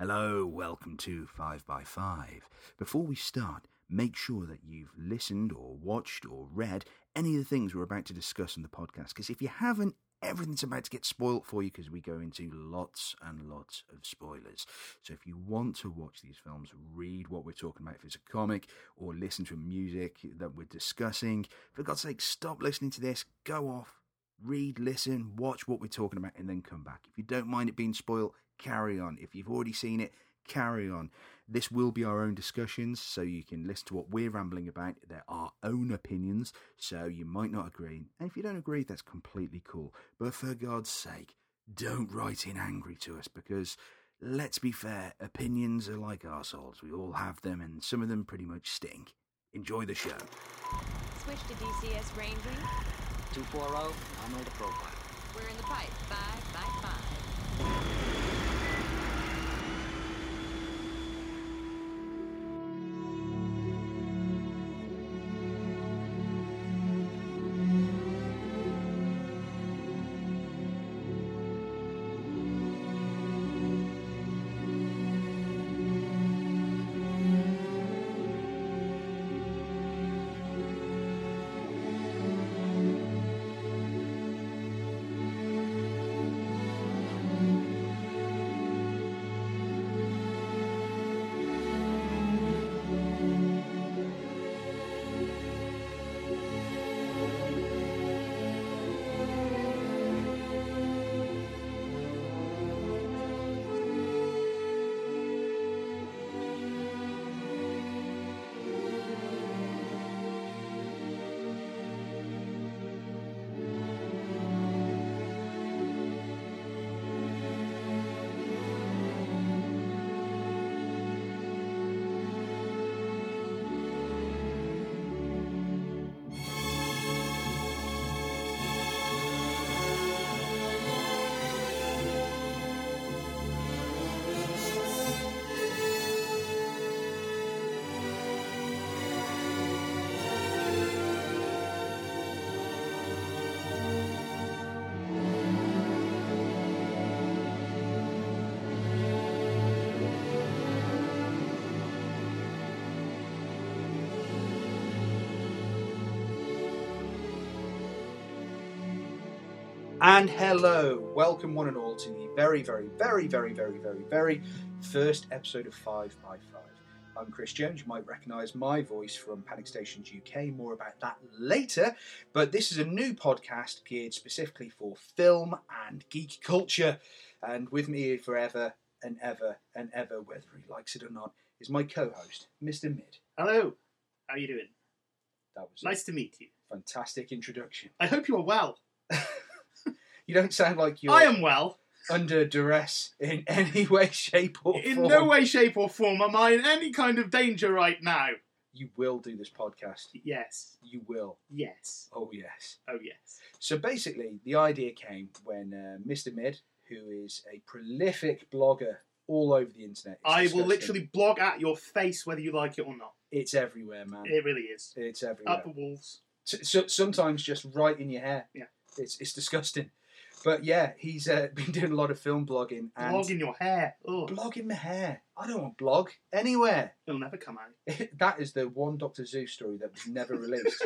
Hello, welcome to 5x5. Before we start, make sure that you've listened or watched or read any of the things we're about to discuss in the podcast. Because if you haven't, everything's about to get spoilt for you because we go into lots and lots of spoilers. So if you want to watch these films, read what we're talking about if it's a comic or listen to music that we're discussing. For God's sake, stop listening to this, go off, read, listen, watch what we're talking about, and then come back. If you don't mind it being spoiled, carry on. If you've already seen it, carry on. This will be our own discussions, so you can listen to what we're rambling about. They're our own opinions, so you might not agree. And if you don't agree, that's completely cool. But for God's sake, don't write in angry to us because, let's be fair, opinions are like arseholes. We all have them, and some of them pretty much stink. Enjoy the show. Switch to DCS ranging. 240, I'm on the profile. We're in the pipe. Five by five. And hello, welcome one and all to the very, very, very, very, very, very, very first episode of 5 by 5 I'm Chris Jones. You might recognise my voice from Panic Stations UK. More about that later. But this is a new podcast geared specifically for film and geek culture. And with me forever and ever and ever, whether he likes it or not, is my co-host, Mr. Mid. Hello, how are you doing? That was Nice to meet you. fantastic introduction. I hope you are well. You don't sound like you're I am well. under duress in any way, shape, or In form. no way, shape, or form am I in any kind of danger right now. You will do this podcast. Yes, You will. yes, Oh, yes. oh yes. So basically, the idea came when uh, Mr. Mid, who is a prolific blogger all over the internet, it's I will literally blog at your face whether you like it or not. It's everywhere, man. It really is. It's everywhere. Up the walls. S- so, sometimes just right in your hair. Yeah. It's it's disgusting. But yeah, he's uh, been doing a lot of film blogging and Blog in your hair. Oh, blogging my hair. I don't want blog anywhere. it'll never come out. that is the one Doctor Seuss story that was never released.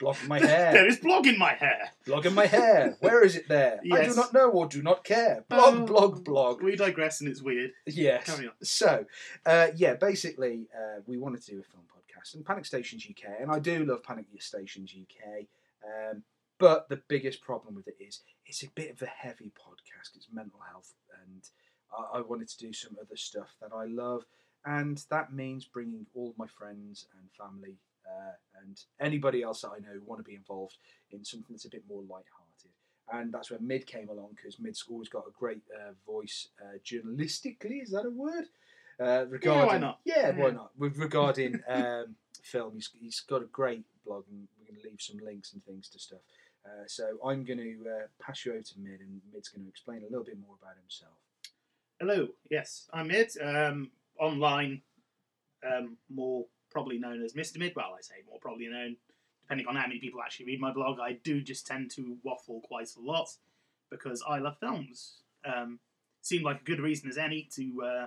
blogging my hair. There is blog in my hair. Blogging my hair. Where is it there? I do Yes. not know or do not care. Blog, Oh. blog, blog. We digress and it's weird. Yes. Carry on. So, uh, yeah, basically, uh, we wanted to do a film podcast and Panic Stations UK, and I do love Panic Stations UK. Um, but the biggest problem with it is it's a bit of a heavy podcast. It's mental health, and I, I wanted to do some other stuff that I love, and that means bringing all my friends and family uh, and anybody else that I know who want to be involved in something that's a bit more light-hearted. And that's where Mid came along because Mid's always got a great uh, voice uh, journalistically. Is that a word? Uh, regarding, not? Yeah, why not? With regarding um, film, he's, he's got a great blog, and we're going to leave some links and things to stuff. Uh, so I'm going to uh, pass you over to Mid, and Mid's going to explain a little bit more about himself. Hello, yes, I'm Mid. Um, online, um, more probably known as Mr. Mid. Well, I say more probably known, depending on how many people actually read my blog. I do just tend to waffle quite a lot because I love films. Um, seemed like a good reason as any to uh,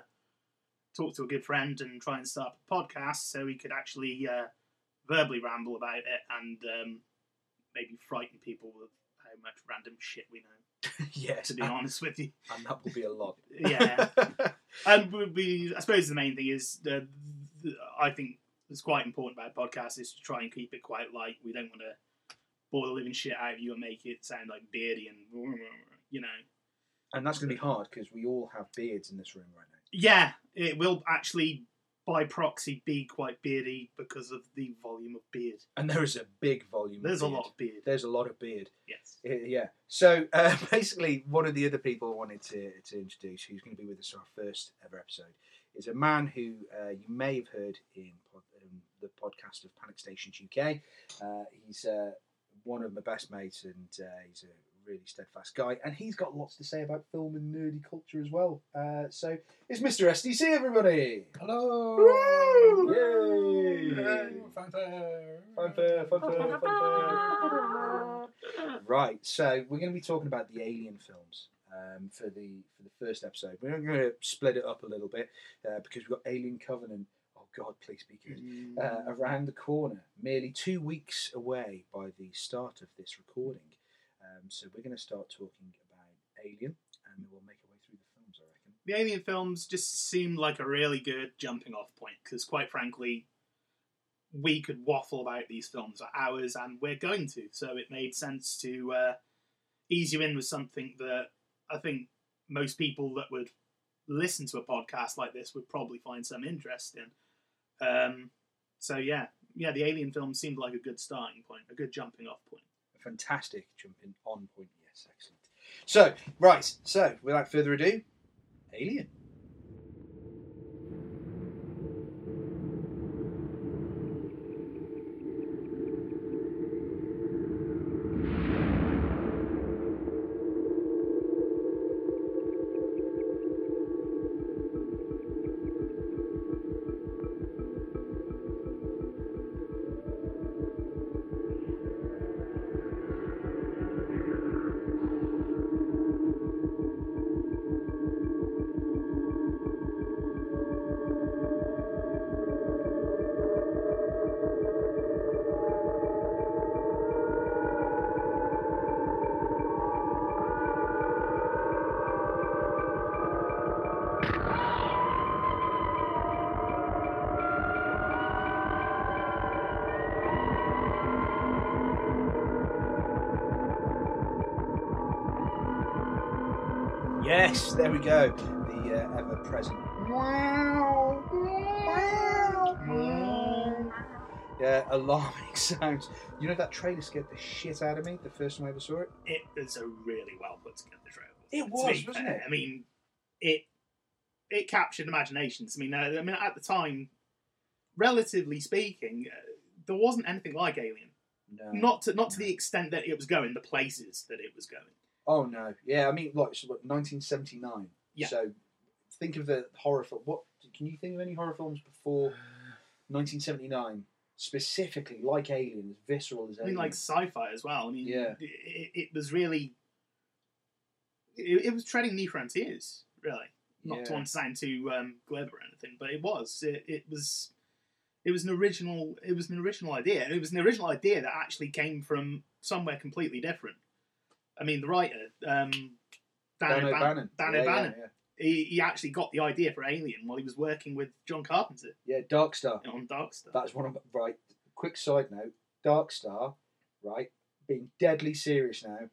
talk to a good friend and try and start a podcast so we could actually uh, verbally ramble about it and um, maybe frighten people with how much random shit we know. yes, To be and, honest with you, and that will be a lot. yeah. and we, we, I suppose the main thing is the, the I think it's quite important about a podcast is to try and keep it quite light. We don't want to bore the living shit out of you and make it sound like beardy and you know. and that's going to be hard because we all have beards in this room right now. Yeah, it will actually by proxy be quite beardy because of the volume of beard. And there is a big volume. There's of a lot of beard. There's a lot of beard. Yes. Yeah, Yeah. So uh, basically, one of the other people I wanted to, to introduce, who's going to be with us on our first ever episode, is a man who uh, you may have heard in, pod, in the podcast of Panic Stations UK. Uh, he's uh, one of my best mates, and uh, he's a really steadfast guy, and he's got lots to say about film and nerdy culture as well. Uh, so it's Mr. SDC, everybody. Hello! Yay! Fanfare! Fanfare, fanfare, fanfare. Right, so we're going to be talking about the Alien films um, for the for the first episode. We're going to split it up a little bit uh, because we've got Alien Covenant. Oh God, please be good. Uh, around the corner, merely two weeks away by the start of this recording. Um, so we're going to start talking about Alien, and we'll make our way through the films. I reckon. the Alien films just seemed like a really good jumping off point because, quite frankly, we could waffle about these films for hours, and we're going to. So it made sense to uh, ease you in with something that I think most people that would listen to a podcast like this would probably find some interest in. Um, so yeah, yeah, the Alien film seemed like a good starting point, a good jumping off point. Fantastic jumping on point. Yes, excellent. So, right, so without further ado, Alien. Sounds. You know that trailer scared the shit out of me the first time I ever saw it. It was a really well put together trailer. It was, be wasn't fair. it? I mean, it it captured imaginations. I mean, uh, I mean, at the time, relatively speaking, uh, there wasn't anything like Alien. No. Not to not to the extent that it was going, the places that it was going. Oh no. Yeah, I mean, like, so what, 1979. Yeah. So think of the horror film. What can you think of any horror films before 1979? Specifically, like aliens, visceral as aliens. I mean, like sci-fi as well. I mean, Yeah. it, it was really. It, it was treading new frontiers, really. Not to Yeah. want to sound too um, glib or anything, but it was. It, it was. It was an original. It was an original idea. It was an original idea that actually came from somewhere completely different. I mean, the writer, um, Dan, Dan O'Ban- O'Bannon. Dan yeah, O'Bannon. Yeah, He, he actually got the idea for Alien while he was working with John Carpenter yeah. Dark Star. on Dark Star. That's one of right. Quick side note: Dark Star, right? Being deadly serious now.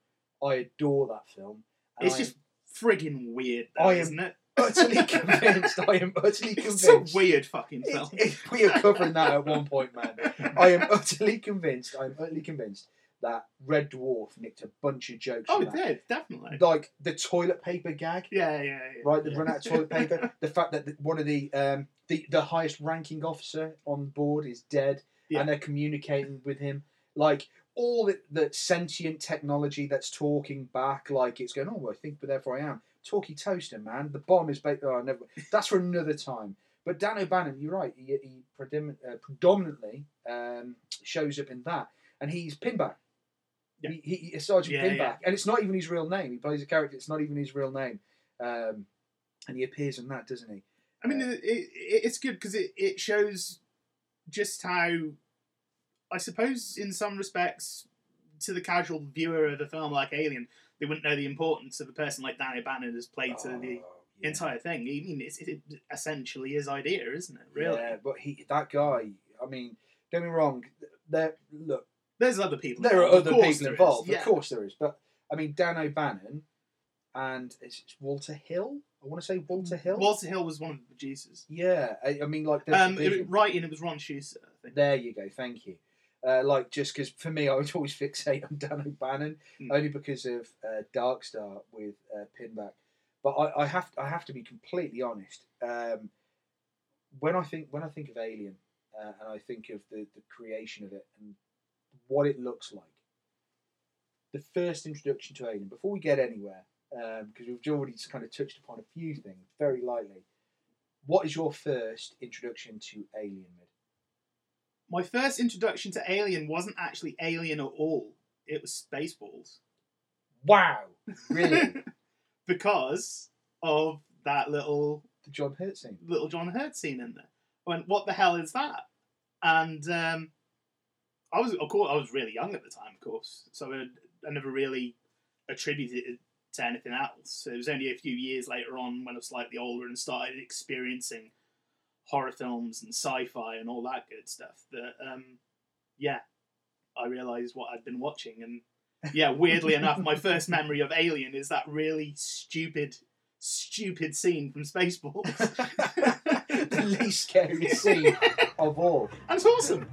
I adore that film. and it's I just friggin' weird, though, I am isn't it? am utterly convinced. I am utterly It's convinced. a weird fucking It- film. it- we are covering that at one point, man. I am utterly convinced. I am utterly convinced that Red Dwarf nicked a bunch of jokes. Oh, it did definitely. Like the toilet paper gag, Yeah, yeah, yeah. right? They yeah. run out of toilet paper. the fact that the, one of the um, the the highest ranking officer on board is dead, Yeah. and they're communicating with him. Like all the, the sentient technology that's talking back, like it's going. Oh, I think, but therefore I am. Talkie toaster, man. The bomb is. Ba- oh, never. That's for another time. But Dan O'Bannon, you're right. He, he uh, predominantly um, shows up in that, and he's Pinback. Yeah. He, he, Sergeant Yeah, Pinback, yeah. and it's not even his real name. He plays a character. It's not even his real name, um, and he appears in that, doesn't he? I mean, it, it, it's good because it, it shows just how, I suppose, in some respects, to the casual viewer of a film like Alien, they wouldn't know the importance of a person like Dan O'Bannon has played to the Oh, yeah. entire thing. I mean, it's it essentially his idea, isn't it? Really? Yeah, but he that guy. I mean, don't get me wrong. There, look, There's other people. there are other people involved. yeah. Of course there is, but I mean, Dan O'Bannon and it's it's Walter Hill. I want to say Walter Hill. Walter Hill was one of the producers. yeah, I, I mean, like Um, it, writing it was Ron Shusett. There you go. Thank you. Uh, like just because for me, I would always fixate on Dan O'Bannon Mm. only because of uh, Dark Star with uh, Pinback. But I, I have I have to be completely honest. Um, when I think when I think of Alien uh, and I think of the, the creation of it and what it looks like, the first introduction to Alien. Before we get anywhere, because we've already just kind of touched upon a few things very lightly. What is your first introduction to Alien? Mid? My first introduction to Alien wasn't actually Alien at all. It was Spaceballs. Wow, really? because of that little the John Hurt scene. little John Hurt scene in there. I went, what the hell is that? And um, I was, of course, I was really young at the time, of course, so I, I never really attributed it to anything else. It was only a few years later on when I was slightly older and started experiencing horror films and sci-fi and all that good stuff that, um, yeah, I realised what I'd been watching. And yeah, weirdly enough, my first memory of Alien is that really stupid, stupid scene from Spaceballs. the least scary scene of all. And it's awesome.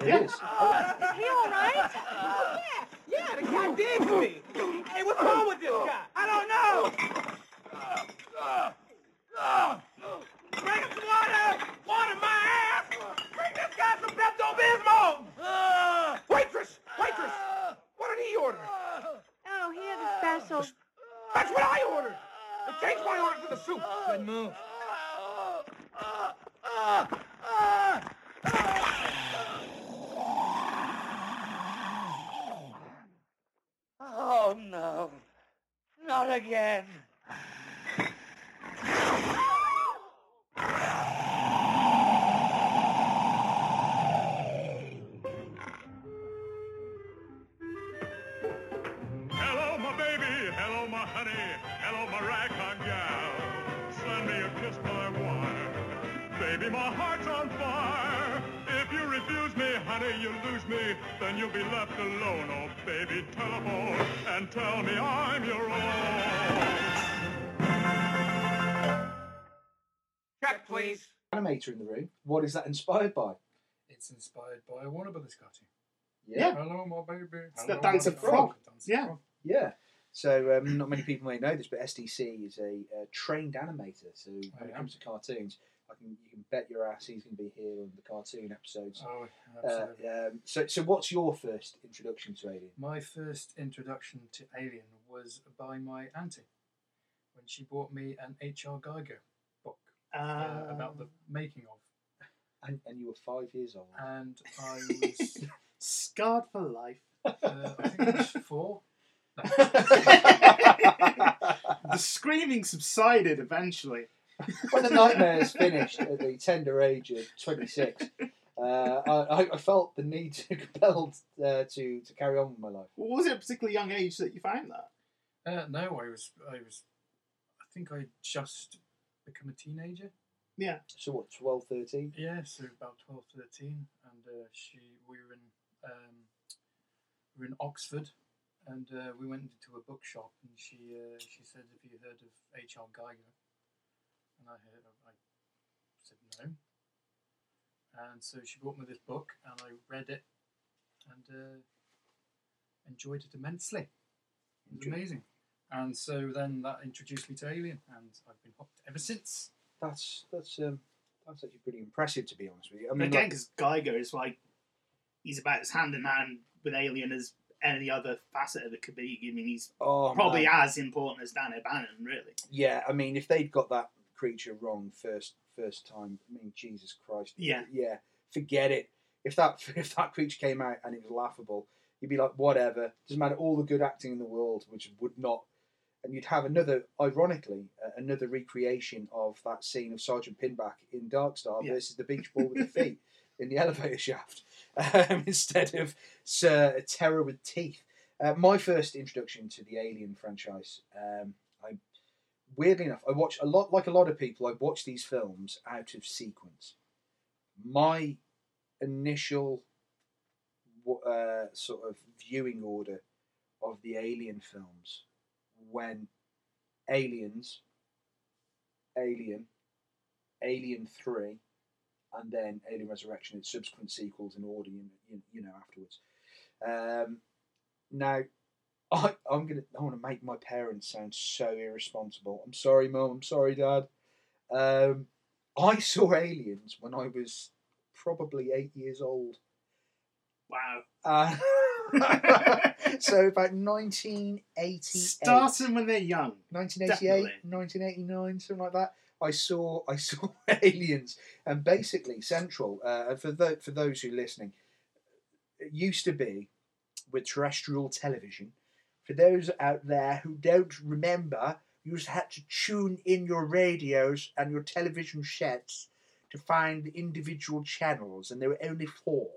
It Yeah. is. He all right? Yeah, the guy digs me. Hey, what's wrong with this guy? I don't know. Bring him some water. Water my ass. Bring this guy some Pepto-Bismol. Waitress, waitress. What did he order? Oh, he had a special. That's what I ordered. I changed my order to the soup. Good move. Uh, uh, uh, Oh no. Not again. Me, honey, you lose me. Then you'll be left alone. Oh, baby, telephone and tell me I'm your own. Check, please. Animator in the room. What is that inspired by? It's inspired by a Warner Brothers cartoon. Yeah. Hello, my baby. It's Hello, the Dance of frog. Frog. Dance Yeah. Frog. Yeah. So um, not many people may know this, but SDC is a, uh trained animator. So when it comes to cartoons, I can you can bet your ass he's going to be here on the cartoon episodes. Oh, Uh, absolutely. um, so, so what's your first introduction to Alien? My first introduction to Alien was by my auntie when she bought me an H.R. Geiger book uh, about the making of. And, and you were five years old. And I was, Scarred for life. uh, I think I was four. The screaming subsided eventually. When the nightmares finished at the tender age of 26, uh, I, I felt the need to compelled uh, to to carry on with my life. Was it a particularly young age that you found that? Uh, no, I was, I was, I think I just become a teenager. Yeah. So what, 12, 13? Yeah, so about 12, 13, and uh, she we were in um, we were in Oxford, and uh, we went into a bookshop, and she uh, she said, "Have you heard of H. R. Geiger?" And I heard, I said no, and so she brought me this book, and I read it, and uh, enjoyed it immensely. It was amazing, and so then that introduced me to Alien, and I've been hooked ever since. That's that's um, that's actually pretty impressive, to be honest with you. I I mean, Again, like- because Geiger is like he's about as hand in hand with Alien as any other facet of it could be. I mean, he's oh, probably man. as important as Dan O'Bannon, really. Yeah, I mean, if they'd got that creature wrong first first time, I mean, Jesus Christ. Yeah. yeah. Forget it. If that if that creature came out and it was laughable, you'd be like, whatever. Doesn't matter all the good acting in the world, which would not. And you'd have another, ironically, uh, another recreation of that scene of Sergeant Pinback in Dark Star Yeah. versus the beach ball with the feet in the elevator shaft um, instead of Sir Terror with teeth. Uh, my first introduction to the Alien franchise. Um, I weirdly enough, I watch a lot like a lot of people. I watch these films out of sequence. My initial uh, sort of viewing order of the Alien films when Aliens, Alien, Alien Three, and then Alien Resurrection and subsequent sequels in order, you, you, you know, afterwards. Um, now, I, I'm gonna I want to make my parents sound so irresponsible. I'm sorry, mum. I'm sorry, dad. Um, I saw Aliens when I was probably eight years old. Wow. Uh, so about 1988. Starting when they're young. 1988, Definitely. 1989, something like that. I saw I saw aliens, and basically Central. Uh, for the, for those who are listening, it used to be with terrestrial television. For those out there who don't remember, you just had to tune in your radios and your television sets to find the individual channels, and there were only four,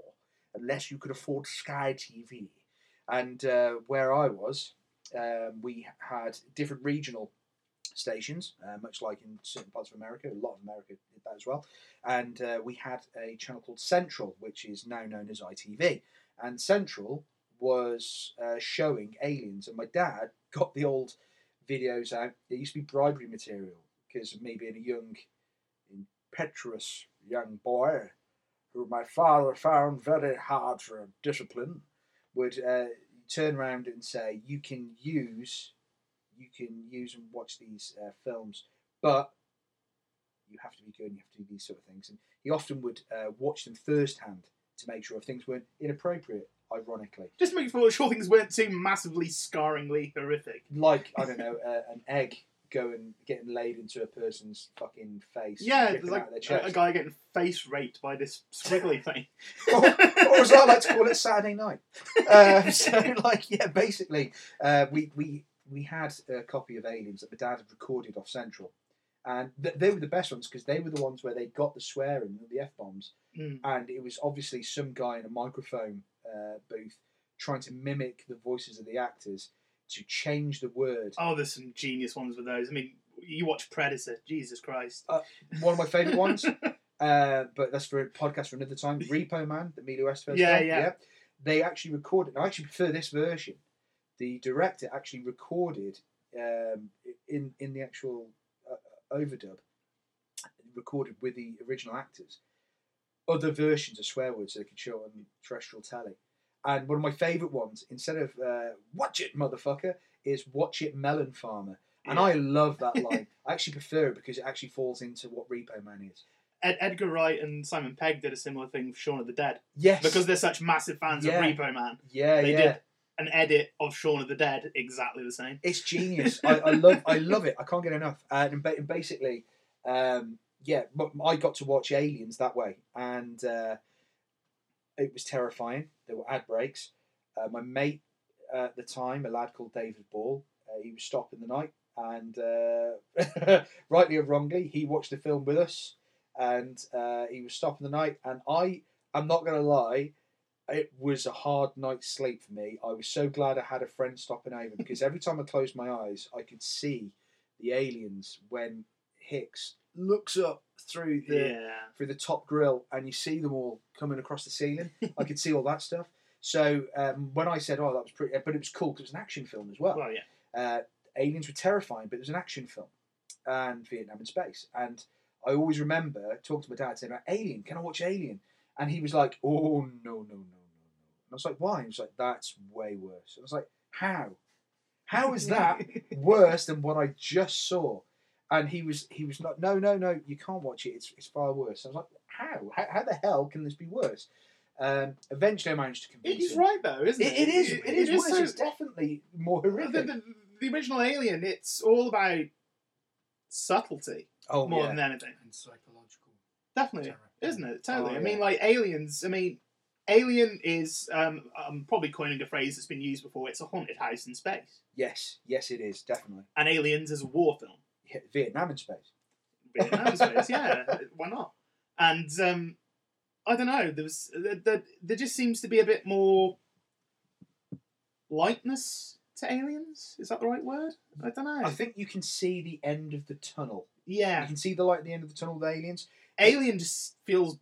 unless you could afford Sky TV. And uh, where I was, um, we had different regional stations, uh, much like in certain parts of America. A lot of America did that as well. And uh, we had a channel called Central, which is now known as ITV. And Central was uh, showing aliens, and my dad got the old videos out. There used to be bribery material because of me being a young, impetuous young boy who my father found very hard for discipline would uh, turn around and say, "You can use, you can use and watch these uh, films, but you have to be good. and You have to do these sort of things." And he often would uh, watch them firsthand to make sure if things weren't inappropriate. Ironically, Just to make sure things weren't too massively scarringly horrific. like I don't know, uh, an egg going getting laid into a person's fucking face. Yeah, there's like a, a guy getting face raped by this squiggly thing. or, or as I like to call it, Saturday night. Uh, so, like, yeah, basically, uh, we we we had a copy of Aliens that my dad had recorded off Central, and th- they were the best ones because they were the ones where they got the swearing, the f bombs, Mm. and it was obviously some guy in a microphone uh, booth trying to mimic the voices of the actors to change the word. Oh, there's some genius ones with those. I mean, you watch Predator, Jesus Christ. One of my favourite ones. Uh, but that's for a podcast for another time. Repo Man, the Emilio Estevez Yeah, film, yeah. They actually recorded. I actually prefer this version. The director actually recorded um, in in the actual uh, overdub, recorded with the original actors, other versions of swear words they could show on terrestrial telly. And one of my favourite ones, instead of uh, "Watch it, motherfucker," is "Watch it, melon farmer." And Yeah. I love that line. I actually prefer it because it actually falls into what Repo Man is. Ed, Edgar Wright and Simon Pegg did a similar thing with Shaun of the Dead. Yes. Because they're such massive fans Yeah. of Repo Man. yeah, They yeah. did an edit of Shaun of the Dead exactly the same. It's genius. I, I love I love it. I can't get enough. And, ba- and basically, um, yeah, I got to watch Aliens that way, and uh, it was terrifying. There were ad breaks. Uh, my mate uh, at the time, a lad called David Ball, uh, he was stopping the night, and uh, rightly or wrongly, he watched the film with us, and uh, he was stopping the night. And I, I'm not going to lie, it was a hard night's sleep for me. I was so glad I had a friend stopping over because every time I closed my eyes, I could see the aliens when Hicks looks up through the yeah. through the top grill and you see them all coming across the ceiling. I could see all that stuff. So um, when I said, "Oh, that was pretty," but it was cool because it was an action film as well. Well, yeah. Uh, aliens were terrifying, but it was an action film and Vietnam in space. And I always remember talking to my dad saying, "Alien, can I watch Alien?" And he was like, "Oh no, no, no, no, no." And I was like, "Why?" He was like, "That's way worse." I was like, "How? How is that worse than what I just saw?" And he was he was not. No, no, no. You can't watch it. It's it's far worse. I was like, "How? How, how the hell can this be worse?" Um, eventually, I managed to convince He's him. right, though, isn't It, it? it is. It, is worse. so- It's definitely more horrific. the, the original Alien, it's all about subtlety oh more yeah. than anything. and psychological Definitely, terror. isn't it? Totally. Oh, I mean, like aliens. I mean, Alien is. Um, I'm probably coining a phrase that's been used before. It's a haunted house in space, Yes, yes, it is definitely. and Aliens is a war film. Vietnam in space. Vietnam in space. Yeah, why not? And um, I don't know. There was there, there, there just seems to be a bit more lightness to aliens. Is that the right word? I don't know. I think you can see the end of the tunnel. yeah, You can see the light at the end of the tunnel with aliens. Alien just feels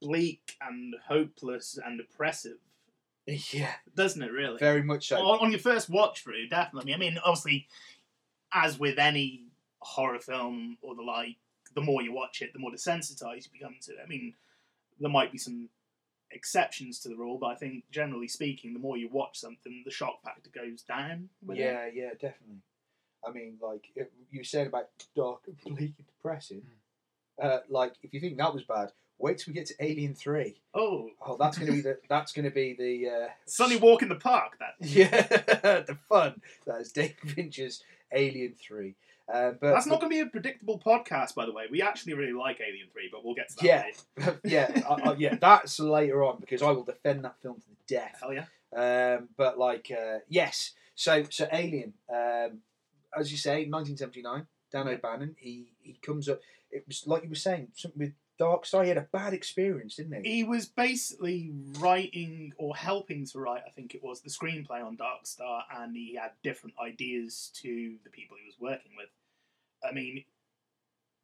bleak and hopeless and oppressive, Yeah, doesn't it? Really. very much so. on, on your first watch through, definitely. I mean, obviously, as with any horror film or the like, the more you watch it, the more desensitized you become to it. I mean, there might be some exceptions to the rule, but I think generally speaking, the more you watch something, the shock factor goes down. With it. Yeah, yeah, definitely. I mean, like it, you said about dark and bleak and depressing. Uh, like, if you think that was bad, wait till we get to Alien Three. Oh, Oh, that's gonna be the that's gonna be the uh, sunny walk in the park. That yeah the fun. That is David Fincher's Alien Three. Uh, but that's not going to be a predictable podcast, by the way. We actually really like Alien Three, but we'll get to that. Yeah. later. yeah, I, I, yeah. That's later on because I will defend that film to the death. Hell yeah. Um, but like, uh, yes. So, so Alien, um, as you say, 1979. Dan O'Bannon. He he comes up. It was like you were saying something with Dark Star. He had a bad experience, didn't he? He was basically writing or helping to write, I think it was, the screenplay on Dark Star, and he had different ideas to the people he was working with. I mean,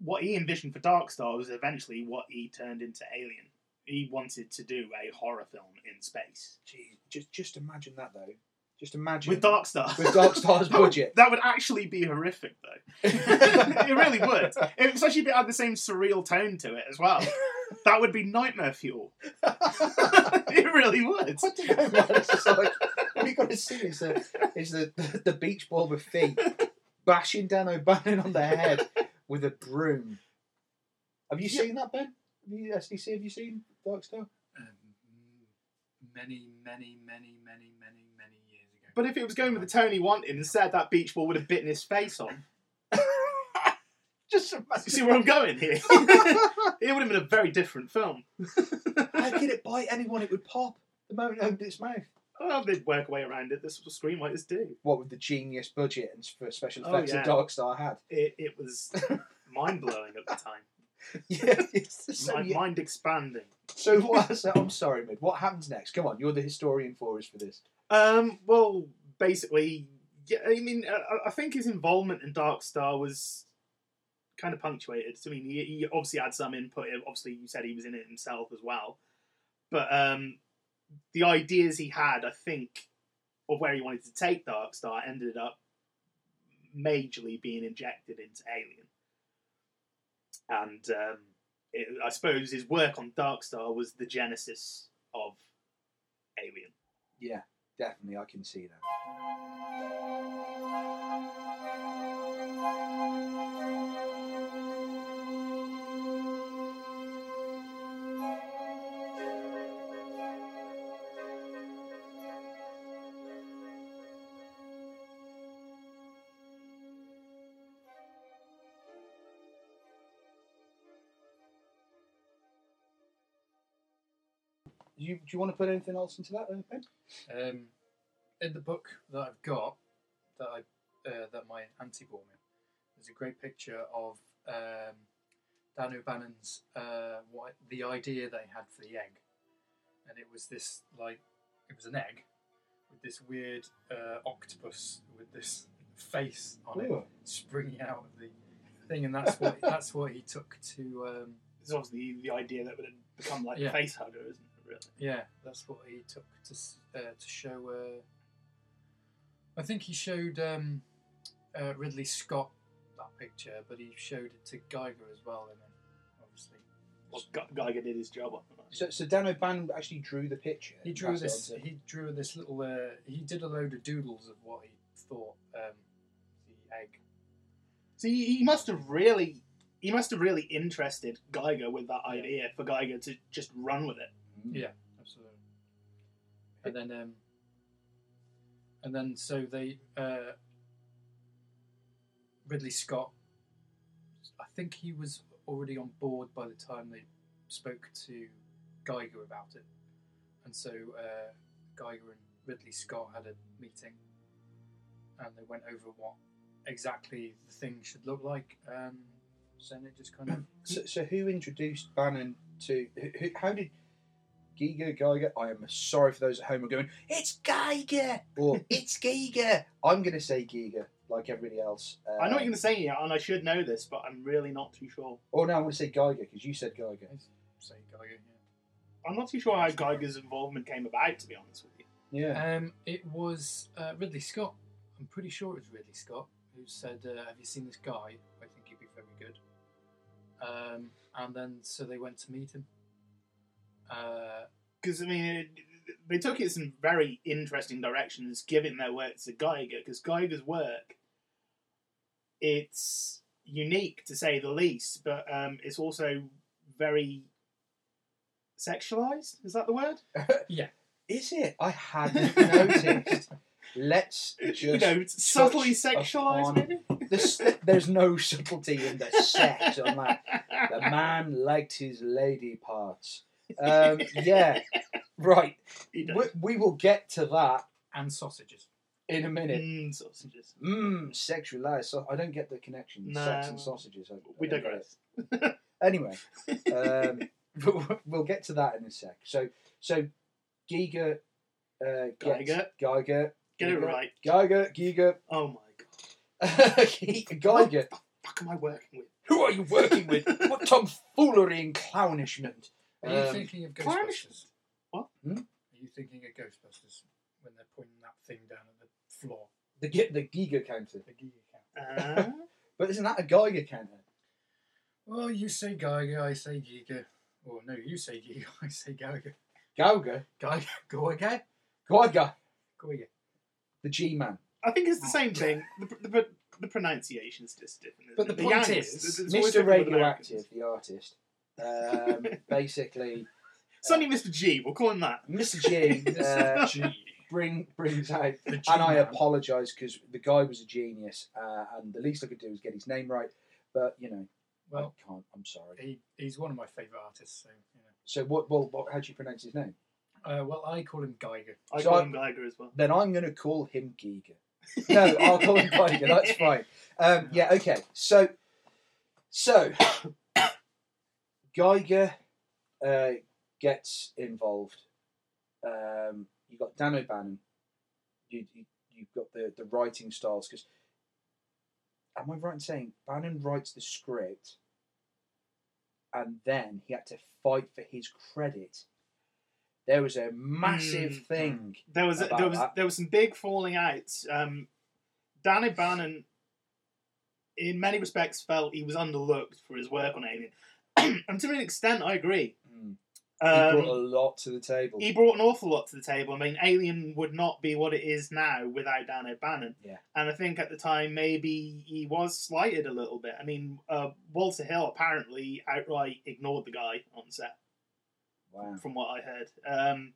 what he envisioned for Dark Star was eventually what he turned into Alien. He wanted to do a horror film in space Gee, just just imagine that though. Just imagine with Dark Star. with Dark Star's budget. That would actually be horrific, though. it really would. It, especially if it had the same surreal tone to it as well. That would be nightmare fuel. it really would. I don't know, man. It's just like all you got to see is the is the, the beach ball with feet bashing Dan O'Bannon on the head with a broom. Have you Yeah. seen that, Ben? Have you, SDC, have you seen Dark Star? Um, many, many, many, many, many, many years ago. But if it was going with the tone he wanted, instead that beach ball would have bitten his face off. Just You see where I'm going here? it would have been a very different film. How could it bite anyone? It would pop the moment it opened its mouth. Oh, they'd work a way around it. This is what screenwriters do. What with the genius budget and for special Oh, effects yeah. that Dark Star had. It, it was mind blowing at the time. Yeah, it's so, Mind, yeah. mind expanding. so what? So, I'm sorry, Mid. What happens next? Come on, you're the historian for us for this. Um, well, basically, yeah. I mean, I, I think his involvement in Dark Star was kind of punctuated. I mean, he, he obviously had some input. Obviously, you said he was in it himself as well. But um, the ideas he had, I think, of where he wanted to take Dark Star ended up majorly being injected into Alien. And um, it, I suppose his work on Dark Star was the genesis of Alien. Yeah, definitely, I can see that. You, do you want to put anything else into that, uh, Ben? Um, in the book that I've got, that I uh, that my auntie bought me, there's a great picture of um, Dan O'Bannon's uh, what the idea they had for the egg, and it was this like it was an egg with this weird uh, octopus with this face on it springing out of the thing, and that's what that's what he took to. Um, It's obviously the idea that would become like Yeah. a face hugger, isn't it? Really? Yeah, that's what he took to uh, to show. Uh, I think he showed um, uh, Ridley Scott that picture, but he showed it to Geiger as well, and then obviously Well, Ge- Geiger did his job. So, so Dan O'Bannon actually drew the picture. he drew this. on He drew this little. Uh, he did a load of doodles of what he thought um, the egg. So he, he must have really, he must have really interested Geiger with that idea for Geiger to just run with it. Yeah, absolutely. And then, um, and then, so they uh, Ridley Scott. I think he was already on board by the time they spoke to Geiger about it, and so uh, Geiger and Ridley Scott had a meeting, and they went over what exactly the thing should look like. So then it just kind of So, so who introduced Bannon to? Who, how did Giga Geiger? I am sorry for those at home who are going. It's Geiger or it's Giga. I'm going to say Giga, like everybody else. Uh, I know what you're going to say here, and I should know this, but I'm really not too sure. Oh no, I'm going to say Geiger because you said Geiger. say Geiger. I'm not too sure how Geiger's involvement came about, to be honest with you. Yeah. Um, it was uh, Ridley Scott. I'm pretty sure it was Ridley Scott who said, uh, "Have you seen this guy? I think he'd be very good." Um, and then so they went to meet him. Uh, Because, I mean, it, they took it in some very interesting directions, giving their work to Geiger, because Geiger's work, it's unique to say the least, but um, it's also very sexualized. Is that the word? yeah. Is it? I hadn't noticed. Let's just you know, subtly touch sexualized, maybe? this- there's no subtlety in the sex on that. The man liked his lady parts. Um, yeah, right. We, we will get to that and sausages. in a minute. Mm, sausages. Mmm, sexualized. So I don't get the connection. No. Sex and sausages. I, We I digress. Anyway, um, we'll- we'll get to that in a sec. So, so Giga, uh, Geiger. Geiger, Get it right. Geiger, Giga, Oh my god. Geiger. What the fuck am I working with? Who are you working with? what tomfoolery and clownishment? Are you Um, thinking of Ghostbusters? What? Hmm? Are you thinking of Ghostbusters when they're pointing that thing down at the floor? the Gi- the Giga counter. The Giga count. Uh, But isn't that a Geiger counter? Well, you say Geiger, I say Giga. Or no, you say Giga, I say Geiger. Gauger, Geiger, go again. Geiger, Go again. the G man. I think it's the same thing. The, the, the pronunciation's just different. But the isn't point Yanks, is, Mr. different with Americans. Radioactive, the artist, um, basically, Sonny Mr. G, we'll call him that. Mr. G, uh, G. bring brings out, The and I G-man. apologise because the guy was a genius, uh, and the least I could do was get his name right. But you know, Well, I can't. I'm sorry. he, he's one of my favourite artists, so, you. So what? Well, what, how do you pronounce his name? Uh, well, I call him Geiger. I So call I- him Geiger as well. Then I'm going to call him Giga. No, I'll call him Geiger. That's fine. Um, yeah. Okay. So, so Geiger uh, gets involved. Um, you got Dan O'Bannon. You, you you've got the the writing styles because. Am I right in saying Bannon writes the script, and then he had to fight for his credit? There was a massive Mm. thing. There was there was that. there was some big falling outs. Um, Dan O'Bannon, in many respects, felt he was underlooked for his work on Alien, and to an extent, I agree. Mm. He brought a Um, lot to the table. he brought an awful lot to the table. I mean, Alien would not be what it is now without Dan O'Bannon. Yeah. And I think at the time maybe he was slighted a little bit. I mean, uh, Walter Hill apparently outright ignored the guy on set. Wow. from what I heard. Um,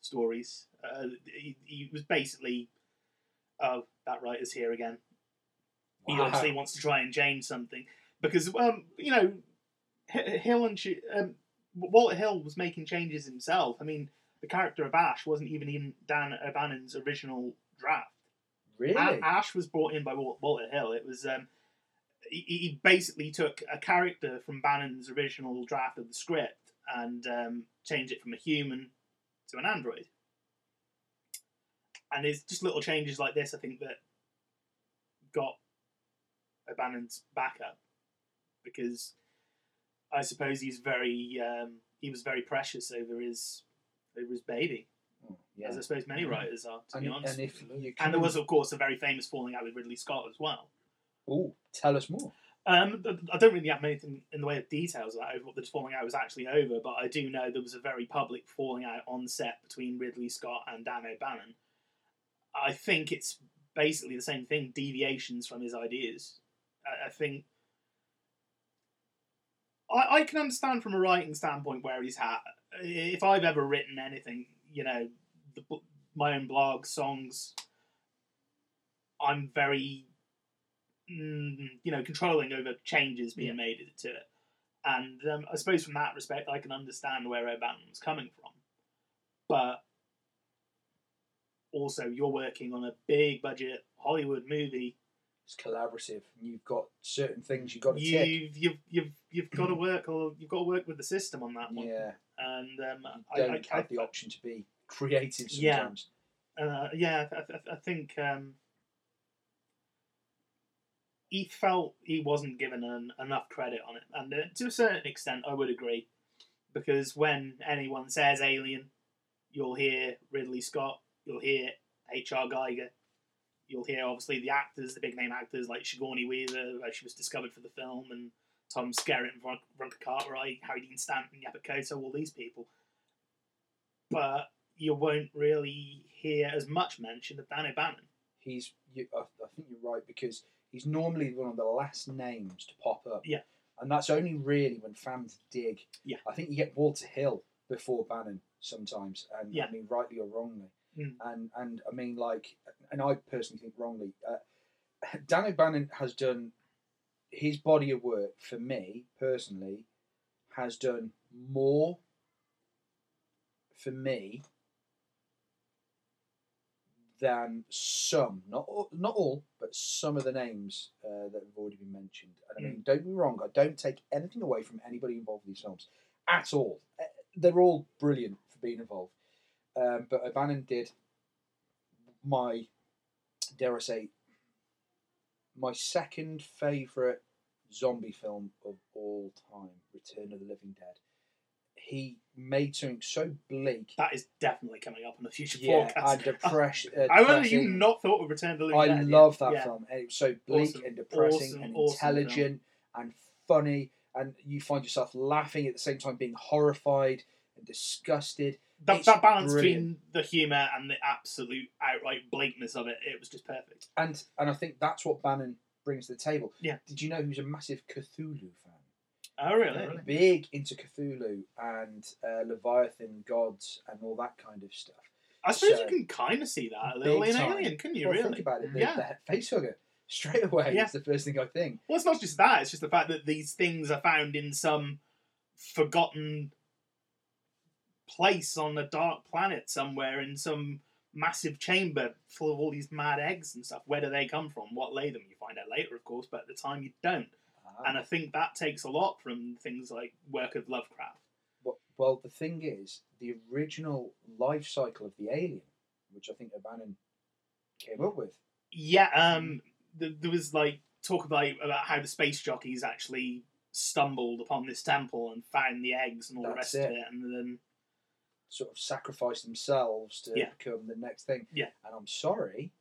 stories. Uh, he, he was basically, oh, that writer's here again. He Wow. obviously wants to try and change something because, um, you know, Hill and um, Walter Hill was making changes himself. I mean, the character of Ash wasn't even in Dan O'Bannon's original draft. Really? A- Ash was brought in by Walter Hill. It was um, he, he basically took a character from Bannon's original draft of the script and um, changed it from a human to an android. And it's just little changes like this, I think, that got O'Bannon's backup because I suppose he's very um, he was very precious over his over his baby, Oh, yeah. as I suppose many writers are. To and, be honest, and if you and there was, of course, a very famous falling out with Ridley Scott as well. oh, tell us more. Um, I don't really have anything in the way of details of that over what the falling out was actually over, but I do know there was a very public falling out on set between Ridley Scott and Dan O'Bannon. I think it's basically the same thing, deviations from his ideas. I, I think I, I can understand from a writing standpoint where he's at. If I've ever written anything, you know, the, my own blog, songs, I'm very mm, you know, controlling over changes being made to it. And um, I suppose from that respect, I can understand where O'Bannon was coming from. But also, you're working on a big budget Hollywood movie it's collaborative. and You've got certain things you've got to tick. You've you've you've you've got to work or you've got to work with the system on that one. Yeah, And um, you I, don't I, have the option to be creative Yeah. sometimes. uh, yeah, I, I, I think um, he felt he wasn't given an, enough credit on it, and uh, to a certain extent, I would agree, because when anyone says Alien, you'll hear Ridley Scott, you'll hear H.R. Geiger, you'll hear obviously the actors, the big name actors like Sigourney Weaver, where she was discovered for the film, and Tom Skerritt and Veron- Veronica Cartwright, Harry Dean Stanton, Yaphet Kotto, all these people. But you won't really hear as much mention of Dan O'Bannon. He's, you, I, I think you're right because he's normally one of the last names to pop up. Yeah. and that's only really when fans dig. Yeah. I think you get Walter Hill before Bannon sometimes, and Yeah. I mean rightly or wrongly. Mm. And and I mean like, and I personally think wrongly. Uh, Dan O'Bannon has done his body of work for me personally has done more for me than some, not all, not all, but some of the names uh, that have already been mentioned. And I mean, don't be wrong, I don't take anything away from anybody involved in these films at all. Uh, They're all brilliant for being involved. Um, but O'Bannon did my, dare I say, my second favourite zombie film of all time, Return of the Living Dead. He made something so bleak. That is definitely coming up on a future Yeah, podcast. and depression. Uh, I wonder you not thought of Return to the Living I Dead. I love that Yeah. film. And it was so bleak Awesome, and depressing awesome, and awesome intelligent and funny, and you find yourself laughing at the same time, being horrified and disgusted. That, It's that balance brilliant. between the humour and the absolute outright blankness of it, it was just perfect. And and I think that's what Bannon brings to the table. Yeah. Did you know he was a massive Cthulhu fan? Oh, really? Big into Cthulhu and uh, Leviathan gods and all that kind of stuff. I suppose So- you can kind of see that a little in time. Alien, couldn't you? Well, really? think about it. The, yeah. the face hugger straight away Yeah. is the first thing I think. Well, it's not just that. It's just the fact that these things are found in some forgotten place on a dark planet somewhere in some massive chamber full of all these mad eggs and stuff. Where do they come from? What lay them? You find out later, of course, but at the time you don't. Ah. And I think that takes a lot from things like work of Lovecraft. Well, well, the thing is, the original life cycle of the alien, which I think O'Bannon came up with. Yeah, um, th- there was like talk about about how the space jockeys actually stumbled upon this temple and found the eggs and all the That's rest of it. it, and then sort of sacrifice themselves to Yeah. become the next thing. Yeah. And I'm sorry,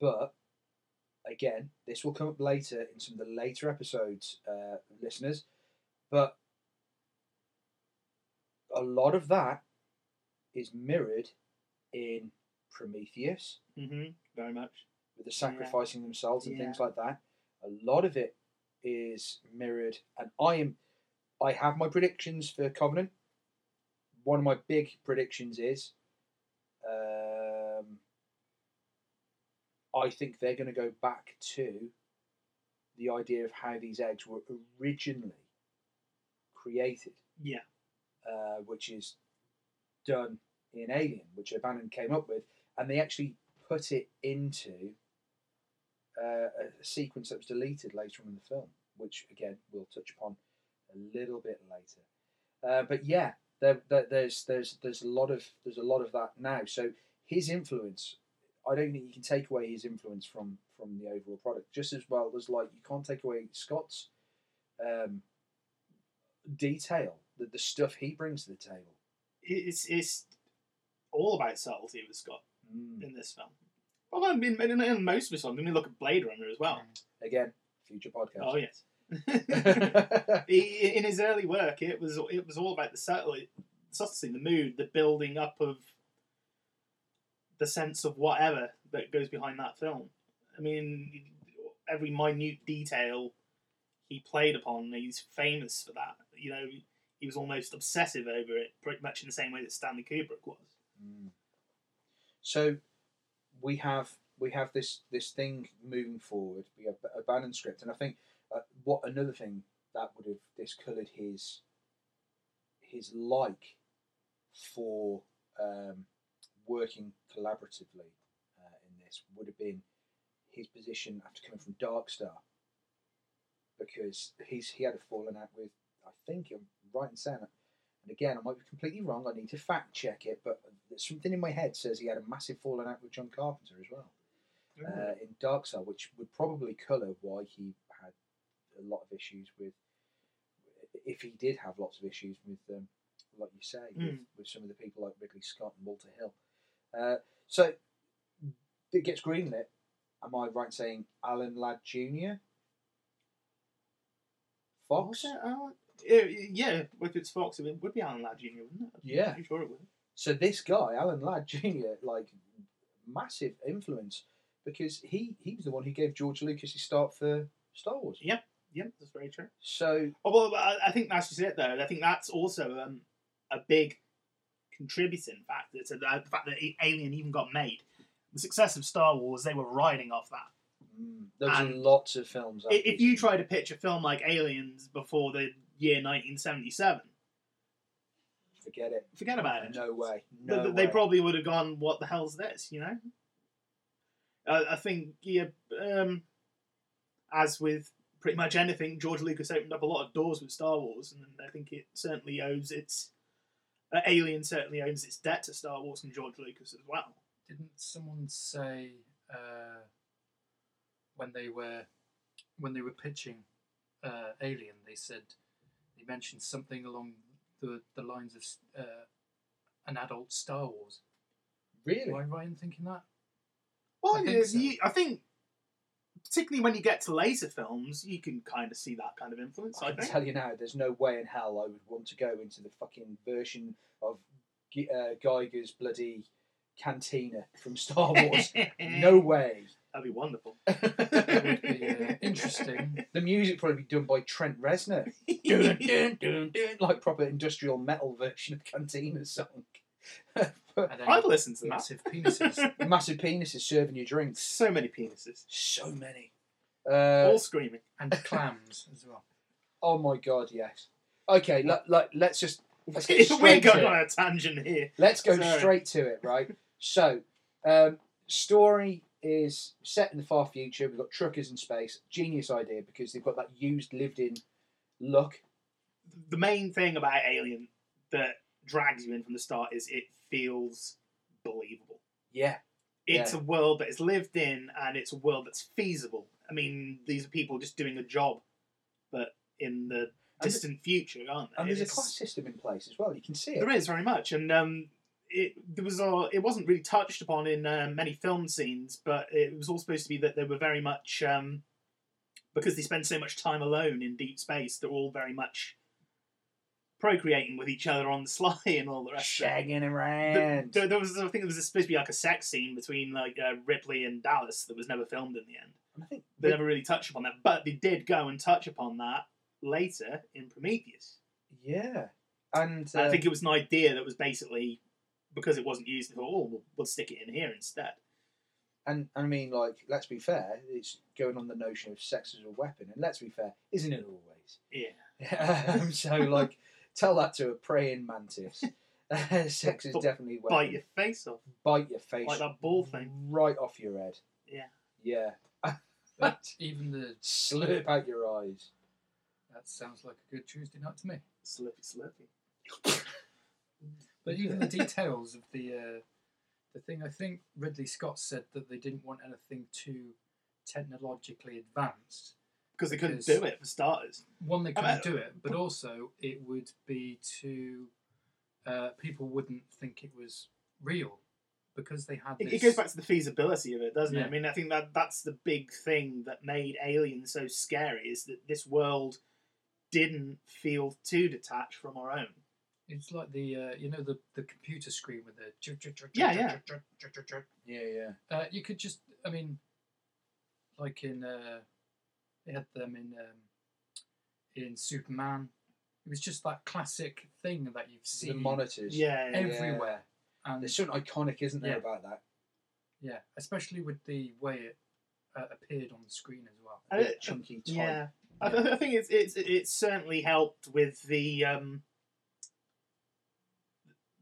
but again, this will come up later in some of the later episodes, uh, listeners. But a lot of that is mirrored in Prometheus hmm very much. with the sacrificing themselves and Yeah. things like that. A lot of it is mirrored, and I am, I have my predictions for Covenant. One of my big predictions is, um, I think they're going to go back to the idea of how these eggs were originally created, Yeah, uh, which is done in Alien, which O'Bannon came up with, and they actually put it into uh, a sequence that was deleted later on in the film, which again we'll touch upon a little bit later. Uh, but yeah, there, there, there's there's there's a lot of there's a lot of that now. So his influence, I don't think you can take away his influence from from the overall product. Just as well as like you can't take away Scott's um, detail, the the stuff he brings to the table. it's it's all about subtlety with Scott Mm. in this film. Well, I mean, in, in most of his songs, I mean, look at Blade Runner as well. Again, future podcast. Oh yes. He- in his early work, it was it was all about the subtlety, subtlety, the mood, the building up of the sense of whatever that goes behind that film. I mean, every minute detail he played upon, he's famous for that. You know, he was almost obsessive over it, pretty much in the same way that Stanley Kubrick was. Mm. So we have we have this this thing moving forward. We have a Bannon script, and I think what another thing that would have discoloured his his like for um, working collaboratively uh, in this would have been his position after coming from Dark Star because he's he had a falling out with I think I'm right in saying it. And again, I might be completely wrong. I need to fact check it, but there's something in my head says he had a massive falling out with John Carpenter as well uh, in Dark Star, which would probably colour why he a lot of issues with, if he did have lots of issues with, um, like you say, with, Mm. with some of the people like Ridley Scott and Walter Hill. Uh, so it gets greenlit. Am I right in saying Alan Ladd Jr.? Fox? It Alan? Yeah, if it's Fox, it would be Alan Ladd Jr., wouldn't it? Yeah. pretty sure it would. So this guy, Alan Ladd Jr., like massive influence because he he was the one who gave George Lucas his start for Star Wars. Yep, yep, that's very true. So Oh, well, I, I think that's just it, though. I think that's also um, a big contributing factor to the, the fact that Alien even got made. The success of Star Wars, they were riding off that. mm, there was And lots of films. I- after If you try to pitch a film like Aliens before the year 1977, forget it, forget about it. no way, no th- they way. probably would have gone, "What the hell's this?" You know. Uh, I think yeah, um, as with pretty much anything, George Lucas opened up a lot of doors with Star Wars, and I think it certainly owes its. Uh, Alien certainly owes its debt to Star Wars and George Lucas as well. Didn't someone say uh, when they were when they were pitching uh, Alien? They said they mentioned something along the the lines of uh, an adult Star Wars. really. Am I right in thinking that? Well, I I think think, so. you, I think particularly when you get to later films, you can kind of see that kind of influence. I I can think. tell you now, there's no way in hell I would want to go into the fucking version of G- uh, Geiger's bloody cantina from Star Wars. no way. That'd be wonderful. It would be uh, interesting. The music probably be done by Trent Reznor. dun, dun, dun, dun, like proper industrial metal version of Cantina song. But And then I'd listen to that. massive penises. massive penises serving you drinks. So many penises, So many. Uh, all screaming. and clams as well. oh my god, yes. Okay, let, let, let's just let's get We're straight going on a tangent here. Let's go Sorry. straight to it, right? So, um, story is set in the far future. We've got truckers in space. Genius idea because they've got that used, lived-in look. The main thing about Alien that drags you in from the start is it feels believable. Yeah, It's Yeah. a world that is lived in, and it's a world that's feasible. I mean, these are people just doing a job, but in the distant future, aren't they? and there's a class system in place as well. You can see it. There is very much, and um, it there was uh, it wasn't really touched upon in uh, many film scenes, but it was all supposed to be that they were very much um, because they spend so much time alone in deep space. They're all very much procreating with each other on the sly and all the rest. of it. Shagging around. there, there was, I think, there was supposed to be like a sex scene between like uh, Ripley and Dallas that was never filmed in the end. I think They never really touched upon that, but they did go and touch upon that later in Prometheus. yeah, and And I uh, think it was an idea that was basically because it wasn't used. They thought, oh, we'll, we'll stick it in here instead. and I mean, like, let's be fair. It's going on the notion of sex as a weapon, and let's be fair, isn't it always? Yeah, um, so, like, tell that to a praying mantis. sex is B- definitely a bite your face off bite your face off. like that ball thing. right off your head. Yeah. Yeah. But even the Slurp out your eyes. that sounds like a good Tuesday night to me. Slurpy, slurpy. But even the details of the uh, the thing, I think Ridley Scott said that they didn't want anything too technologically advanced. Because they couldn't do it for starters. One, they I mean, couldn't do it, but also it would be too. Uh, people wouldn't think it was real because they had It, this. it goes back to the feasibility of it, doesn't it? I mean, I think that that's the big thing that made Alien so scary is that this world didn't feel too detached from our own. It's like the uh, you know the the computer screen with the. Yeah, yeah. Yeah, yeah. Uh, you could just, I mean, like in, uh, they had them in um, in Superman. It was just that classic thing that you've seen The monitors. Yeah, yeah. everywhere, and There's something iconic, isn't there, Yeah. about that? yeah, especially with the way it uh, appeared on the screen as well. I- Big chunky type. Yeah, I, th- I think it's it's it's certainly helped with the um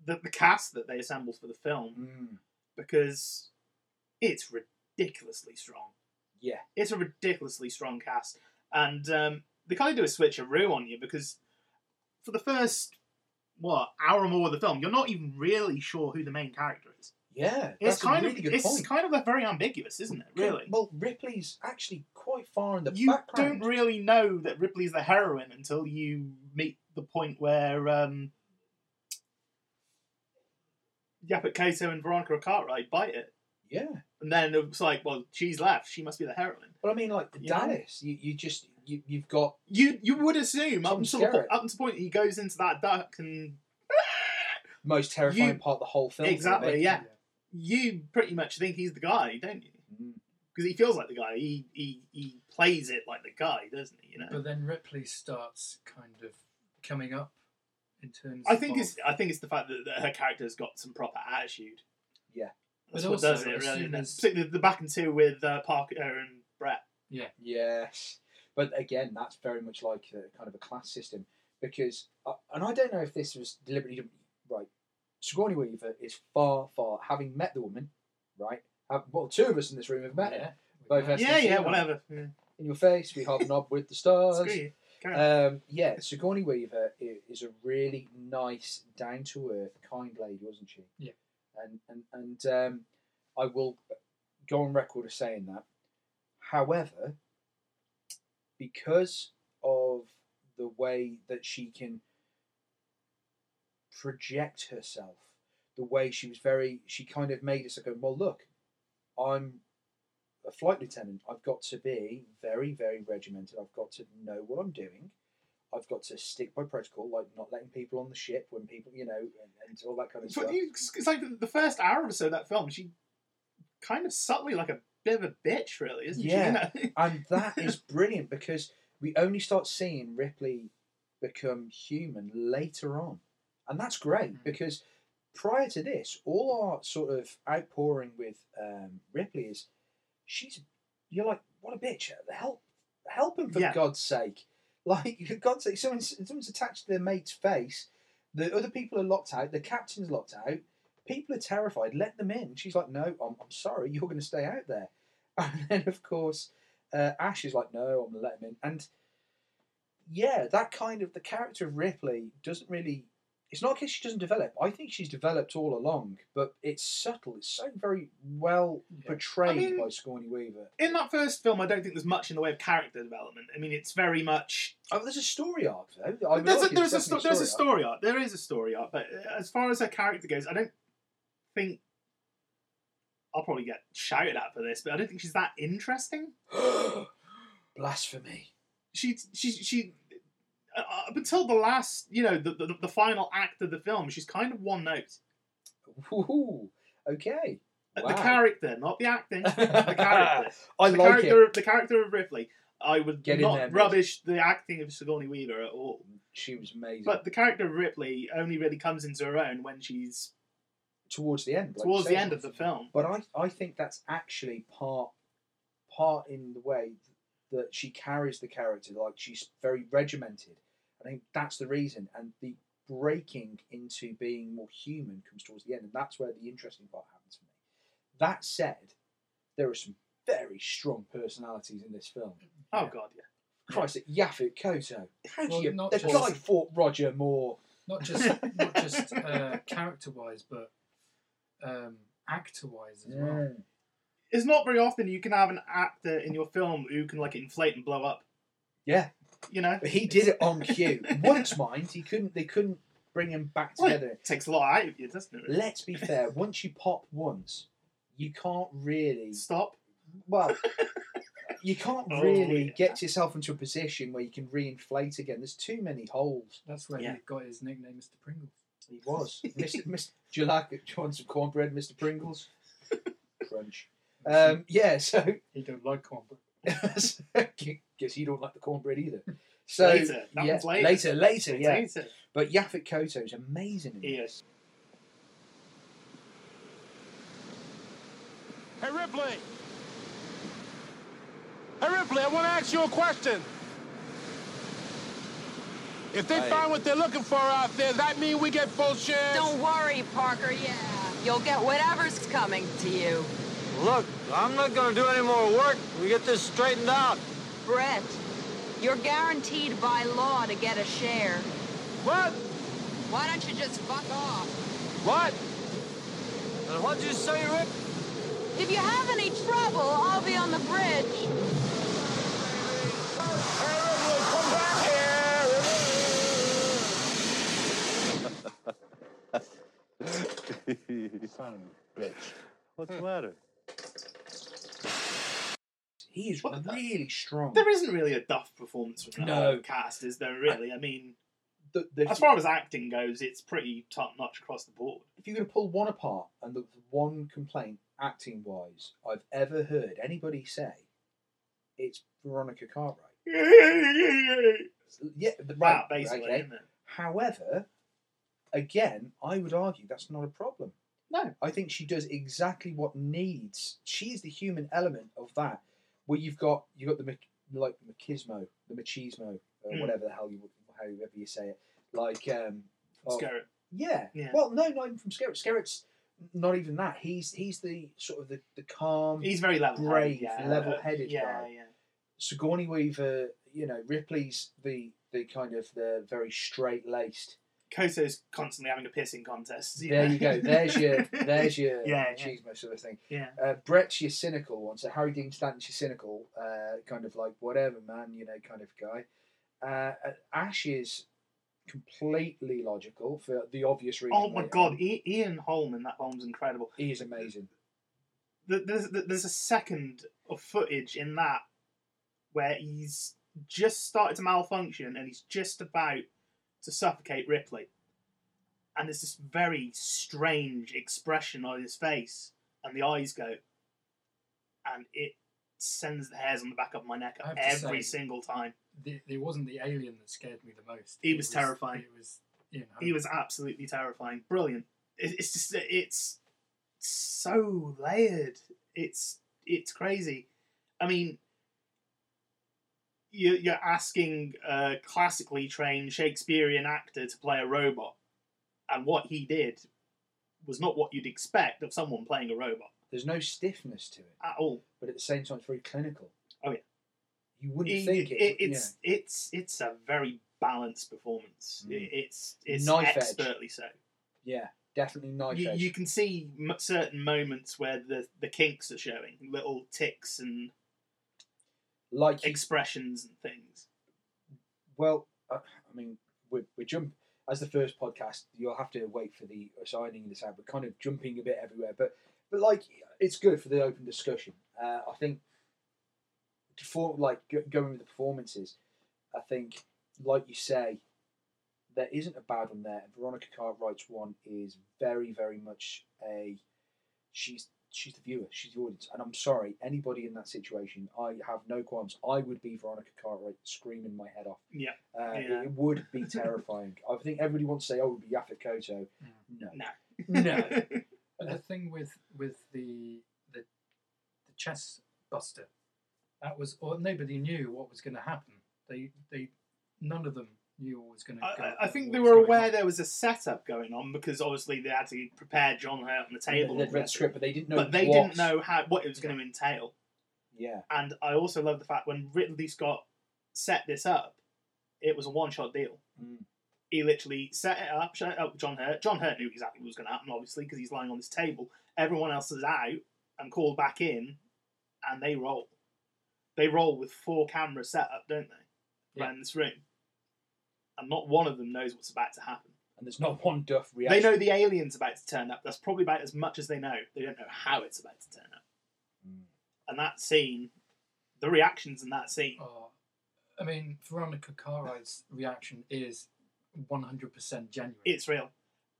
the, the cast that they assembled for the film Mm. because it's ridiculously strong. Yeah. It's a ridiculously strong cast, and um, they kind of do a switcheroo on you because for the first what hour or more of the film, you're not even really sure who the main character is. Yeah, It's kind really of it's point. kind of very ambiguous, isn't it? Really, Well, Ripley's actually quite far in the you background. You don't really know that Ripley's the heroine until you meet the point where um, Yaphet Kotto and Veronica Cartwright bite it, Yeah, and then it's like, well, she's left. She must be the heroine. but I mean, like You know? Dallas, you, you just you you've got You you would assume up Tom until the, po- up until the point he goes into that duck and most terrifying You- part of the whole film. exactly me. yeah. You pretty much think he's the guy, don't you? Mm. Because he feels like the guy. He, he he plays it like the guy, doesn't he? You know. But then Ripley starts kind of coming up in terms. I think of, it's I think it's the fact that, that her character's got some proper attitude. Yeah. That's But what also, does it really. isn't it? as- Particularly the back and two with uh, Parker and Brett. Yeah. Yes, but again, that's very much like a, kind of a class system because, uh, and I don't know if this was deliberately done- right. Sigourney Weaver is far, far having met the woman, right? Have, well, two of us in this room have met her. yeah, Both yeah. Yeah, yeah, whatever. Yeah. In your face, we hobnob with the stars. Screw you. Um, yeah, Sigourney Weaver is a really nice, down to earth, kind lady, wasn't she? Yeah. And and and um, I will go on record as saying that. However, because of the way that she can project herself, the way she was very, she kind of made us go, well, look, I'm a flight lieutenant. I've got to be very, very regimented. I've got to know what I'm doing. I've got to stick by protocol, like not letting people on the ship when people, you know, and, and all that kind of But stuff. you- it's like the first hour or so of that film, she kind of subtly like a bit of a bitch, really, isn't Yeah. she? Know? and that is brilliant because we only start seeing Ripley become human later on, and that's great Mm. because prior to this, all our sort of outpouring with um, Ripley is she's you're like what a bitch help help him for Yeah. God's sake like for God's sake someone's someone's attached to their mate's face the other people are locked out the captain's locked out people are terrified let them in. She's like no I'm, I'm sorry you're going to stay out there. And then of course uh, Ash is like no I'm going to let him in. And yeah that kind of the character of Ripley doesn't really it's not because she doesn't develop I think she's developed all along but it's subtle it's so very well Yeah. portrayed I mean- by Sigourney Weaver In that first film, I don't think there's much in the way of character development. I mean, it's very much oh there's a story arc though there's a, there's a, sto- definitely there's a story arc. There is a story arc, but uh, as far as her character goes, I don't think I'll probably get shouted at for this, but I don't think she's that interesting. blasphemy She she she up until the last, you know, the, the the final act of the film, she's kind of one note. Ooh, okay Uh, Wow. The character, not the acting. the character. I the like character, it The character of Ripley. I would Get not there, rubbish the acting of Sigourney Weaver at all. she was amazing But the character of Ripley only really comes into her own when she's towards the end like towards the end of the film. But I, I think that's actually part part in the way that she carries the character. Like she's very regimented. I think that's the reason. And the breaking into being more human comes towards the end, and that's where the interesting part happens for me. That said, there are some very strong personalities in this film. Oh god, yeah. Christ, Yaphet Kotto. How do Well, you? not The just- guy fought Roger Moore. not just not just uh, character wise, but um, actor wise as well. It's not very often you can have an actor in your film who can like inflate and blow up. Yeah, You know, but he did it on cue. Once, mind, he couldn't. They couldn't bring him back Well, together. it takes a lot out of you, doesn't it? Let's be fair. Once you pop once, you can't really. Stop. Well, you can't Oh, really yeah. get yourself into a position where you can reinflate again. There's too many holes. That's where Yeah. he got his nickname, Mr. Pringles. He was. Mr. Mr. Do you like it? Do you want some cornbread, Mr. Pringles? Crunch. Um, yeah, so He don't like cornbread. guess you don't like the cornbread either. So Later. That yeah, one's later. later, later, yeah. Later. But Yaphet Kotto is amazing. In He this. is. Hey, Ripley! Hey, Ripley, I want to ask you a question. If they Hey. find what they're looking for out there, that mean we get full shares? Don't worry, Parker. Yeah. You'll get whatever's coming to you. Look, I'm not gonna do any more work. We get this straightened out. Brett, you're guaranteed by law to get a share. What? Why don't you just fuck off? What? And what'd you say, Rick? If you have any trouble, I'll be on the bridge. Come back! Son of a bitch. What's the matter? He is really strong. There isn't really a Duff performance from that No. cast, is there? Really? I mean, The- the- as far as acting goes, it's pretty top notch across the board. if you're going to pull one apart, and the one complaint acting wise I've ever heard anybody say, it's Veronica Cartwright. Yeah, the- right, That basically, okay. isn't it? However, again, I would argue that's not a problem. No. I think she does exactly what needs. She's the human element of that, where you've got you've got the like machismo, the machismo, or Mm. whatever the hell you however you say it, like um, oh, Skerritt. yeah. Yeah. Well, no, not even from Skerritt. Skerritt's not even that. He's he's the sort of the, the calm, He's very level brave, yeah. level-headed yeah, guy. Yeah, Sigourney Weaver. You know, Ripley's the the kind of the very straight Kotto's constantly having a pissing contest. There you go. There's your there's your Yeah, yeah. machismo sort of thing. Yeah. Uh, Brett's your cynical one. So Harry Dean Stanton's your cynical, uh, kind of like whatever man, you know, kind of guy. Uh, Ash is completely logical for the obvious reason. Oh my god. I- Ian Holm in that film's incredible. he is amazing. Th- There's, there's a second of footage in that where he's just started to malfunction and he's just about to suffocate Ripley. And there's this very strange expression on his face, and the eyes go, and it sends the hairs on the back of my neck every say- single time. The, it wasn't the alien that scared me the most. He It was terrifying. It was, you know, He was absolutely terrifying, brilliant. It- It's just it's so layered. It's it's crazy. I mean, you're asking a classically trained Shakespearean actor to play a robot, and what he did was not what you'd expect of someone playing a robot There's no stiffness to it, at all. but at the same time, it's very clinical. Oh, yeah. You wouldn't It- think it. it- it's it's it's a very balanced performance. Mm. It's it's Knife edge. expertly so. yeah. yeah, definitely knife you, edge. you can see certain moments where the the kinks are showing, little ticks and like expressions and things. Well, uh, I mean, we're, we're jump as the first podcast. You'll have to wait for the assigning this out. We're kind of jumping a bit everywhere, but but like it's good for the open discussion. Uh, I think for like go- going with the performances, I think like you say, there isn't a bad one there. Veronica Cartwright's one is very very much a she's she's the viewer, she's the audience. And I'm sorry, anybody in that situation, I have no qualms. I would be Veronica Cartwright screaming my head off. Yeah. Uh, Yeah. It would be terrifying. I think everybody wants to say, "Oh, it would be Yaphet Kotto." No, No. no. But the thing with with the the, the chest buster, that was or nobody knew what was going to happen. They they none of them knew what was going to. I, go, I think what they was were going aware on. there was a setup going on because obviously they had to prepare John Hurt on the table. They'd read the script, but they didn't know. but they what. didn't know how what it was going to entail. Yeah, And I also love the fact when Ridley Scott set this up, it was a one shot deal. Mm. He literally set it up, set it up with John Hurt. John Hurt knew exactly what was going to happen, obviously, because he's lying on this table. Everyone else is out and called back in, and they roll. They roll with four cameras set up, don't they? Yeah. Around this room. And not one of them knows what's about to happen. and there's not one duff reaction. They know the alien's about to turn up. That's probably about as much as they know. They don't know how it's about to turn up. Mm. And that scene, the reactions in that scene, Oh, I mean, Veronica Cartwright's reaction is one hundred percent genuine. it's real.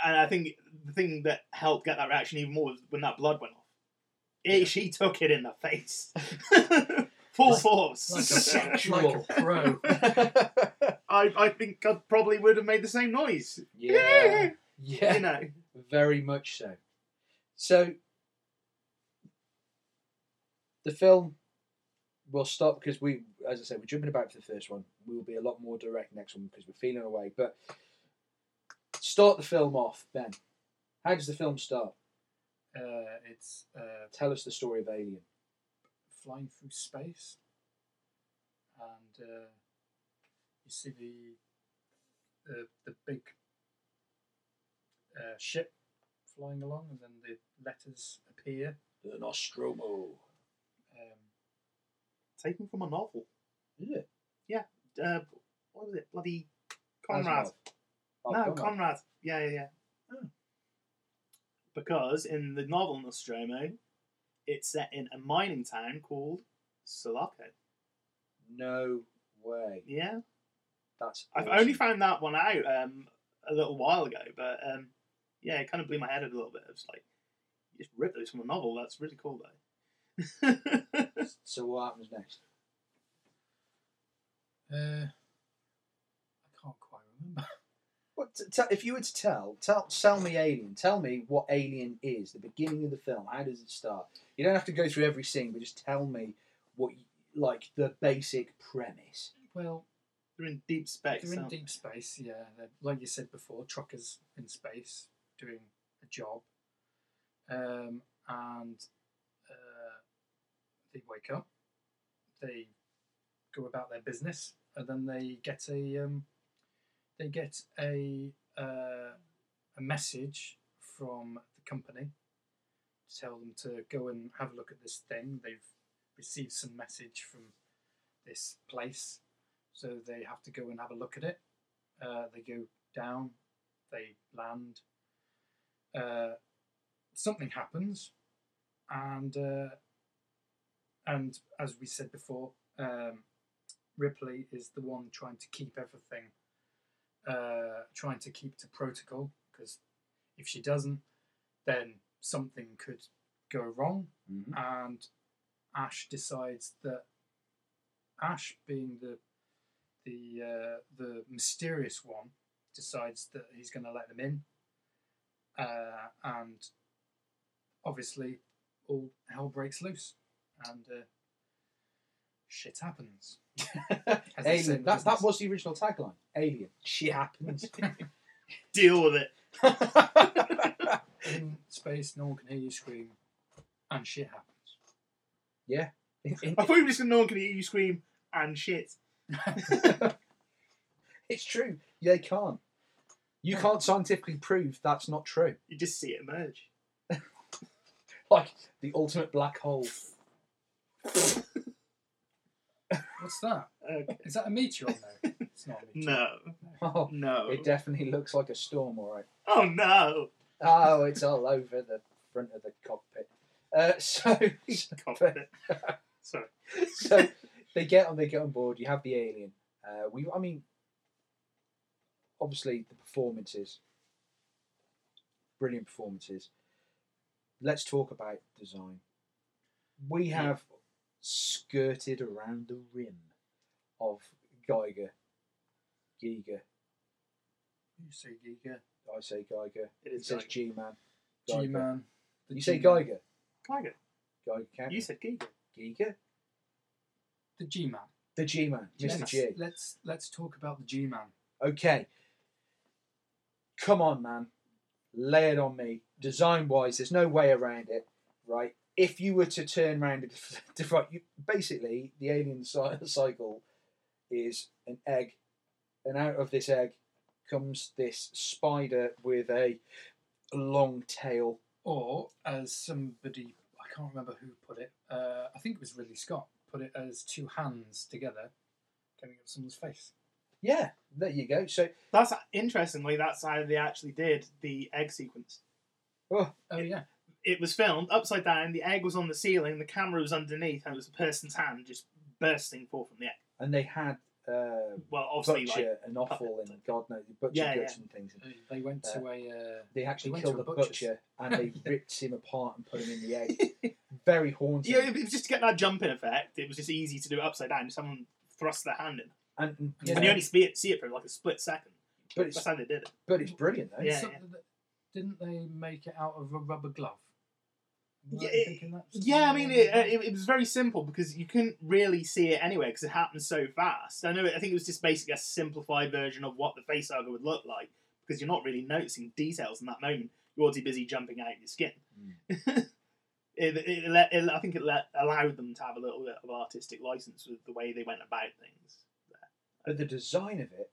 And I think the thing that helped get that reaction even more was when that blood went off. It, she took it in the face. Full force. like a, Sexual. like a pro. I, I think I probably would have made the same noise. yeah, yeah, You know. very much so. So the film will stop because we, as I said, we're jumping about for the first one. We will be a lot more direct next one because we're feeling away. But start the film off, Ben. How does the film start? Uh, it's uh, Tell us the story of Alien. Flying through space, and uh, you see the the the big uh, ship flying along, and then the letters appear. The Nostromo. Um, Taken from a novel. Is it? Yeah. Uh, what was it? Bloody Conrad. Oh, no, Conrad. Conrad. Yeah, yeah, yeah. Because in the novel Nostromo, it's set in a mining town called Sulaco. No way. Yeah. That's. I've awesome. only found that one out um, a little while ago, but um, yeah, it kind of blew my head a little bit. It's like, you just ripped those from a novel. That's really cool, though. So what happens next? uh, I can't quite remember. What, t- t- if you were to tell, tell, sell me Alien. Tell me what Alien is. The beginning of the film. How does it start? You don't have to go through every scene, but just tell me what, you, like, the basic premise. Well, They're in deep space. they're in aren't they? deep space. Yeah, they're, like you said before, truckers in space doing a job, um, and uh, they wake up, they go about their business, and then they get a um, they get a uh, a message from the company to tell them to go and have a look at this thing. They've received some message from this place, so they have to go and have a look at it. Uh, they go down, they land. Uh, something happens, and uh, and as we said before, um, Ripley is the one trying to keep everything, uh, trying to keep to protocol. Because if she doesn't, then something could go wrong, and Ash decides that Ash, being the the uh, the mysterious one, decides that he's going to let them in, uh, and obviously all hell breaks loose, and uh, shit happens. As they say Alien. That, that was the original tagline. Alien. Shit happens. Deal with it. in space. No one can hear you scream, and shit happens. yeah. In- in- I thought you were just going no one can hear you scream and shit. it's true. They can't. You can't scientifically prove that's not true. You just see it emerge. Like the ultimate black hole. What's that? Okay. Is that a meteor there? It's not a meteor. No. Oh, No. it definitely looks like a storm, all right. Oh no. Oh, it's all over the front of the cockpit. Uh, so, Cockpit. Sorry. so they get on. They get on board. You have the alien. Uh, we, I mean, obviously the performances, brilliant performances. Let's talk about design. We have skirted around the rim of Geiger, Giger. You say Giga, I say Geiger. It It is says Geiger. G man. G Man. You say Geiger. Geiger. Geiger. Can't You said Giger. Giger. The G Man. The G man, Mr. Let's, G. let's let's talk about the G Man. Okay. Come on, man. Lay it on me. Design wise, there's no way around it, right? If you were to turn around and right, you, basically the alien cycle is an egg, and out of this egg comes this spider with a long tail. Or as somebody, I can't remember who put it. Uh, I think it was Ridley Scott put it as two hands together, coming up someone's face. Yeah, there you go. So, That's interestingly, that's how they actually did the egg sequence. oh, Oh yeah, It was filmed upside down. The egg was on the ceiling. The camera was underneath, and it was a person's hand just bursting forth from the egg. and they had uh, Well, obviously, butcher like and offal puppet and God knows butcher Yeah, guts yeah. and things. they, they went to a. Uh, They actually went killed the a butcher's. butcher and they ripped him apart and put him in the egg. Very haunting. Yeah, it was just to get that jumping effect. It was just easy to do it upside down. Someone thrust their hand in, and, and, you and know, you only see it, see it for like a split second. but it's That's how they did it. but it's brilliant though. Yeah, so- yeah. Didn't they make it out of a rubber glove? Yeah, it- Yeah, I mean, it, it, it was very simple because you couldn't really see it anyway because it happened so fast. I know. I think it was just basically a simplified version of what the face hugger would look like because you're not really noticing details in that moment. You're too busy jumping out of your skin. Hmm. it, it, let- it, I think it let, allowed them to have a little bit of artistic license with the way they went about things. But the design of it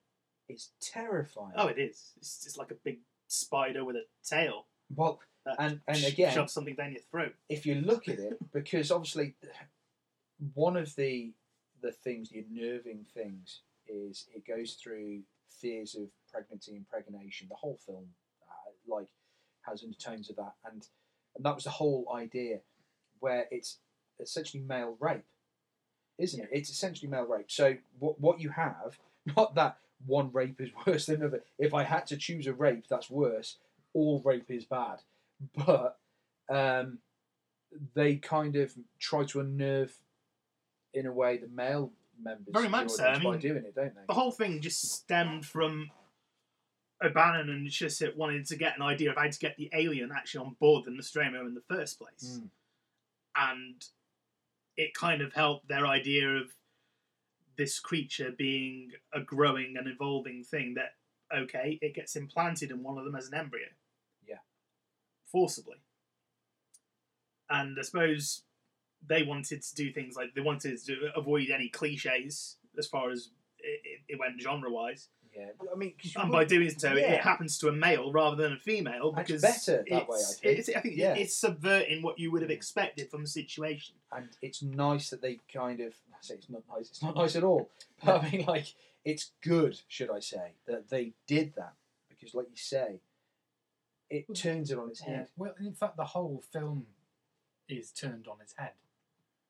is terrifying. Oh, it is. It's just like a big spider with a tail. Well, and and again, shoves something down your throat. if you look at it, because obviously one of the the things, the unnerving things, is it goes through fears of pregnancy, and impregnation. The whole film, uh, like, has undertones of that, and and that was the whole idea, where it's essentially male rape, isn't it? It's essentially male rape. So what what you have, not that one rape is worse than another. If I had to choose a rape that's worse, all rape is bad. But um, they kind of try to unnerve, in a way, the male members Very much so. I by mean, doing it, don't they? The whole thing just stemmed from O'Bannon and Shusett wanting to get an idea of how to get the alien actually on board the Nostromo in the first place. Mm. And it kind of helped their idea of this creature being a growing and evolving thing that, okay, it gets implanted in one of them as an embryo. Forcibly. And I suppose they wanted to do things like they wanted to avoid any cliches as far as it, it, went genre wise. Yeah, I mean, And by doing so, it- yeah. it happens to a male rather than a female That's because better that way, I think. It's, I think Yeah. it's subverting what you would have expected from the situation. and it's nice that they kind of I say it's not nice. It's not nice at all. But I mean, like, it's good, should I say, that they did that because, like you say, it turns it on its Yeah. head. Well, in fact, the whole film is turned on its head.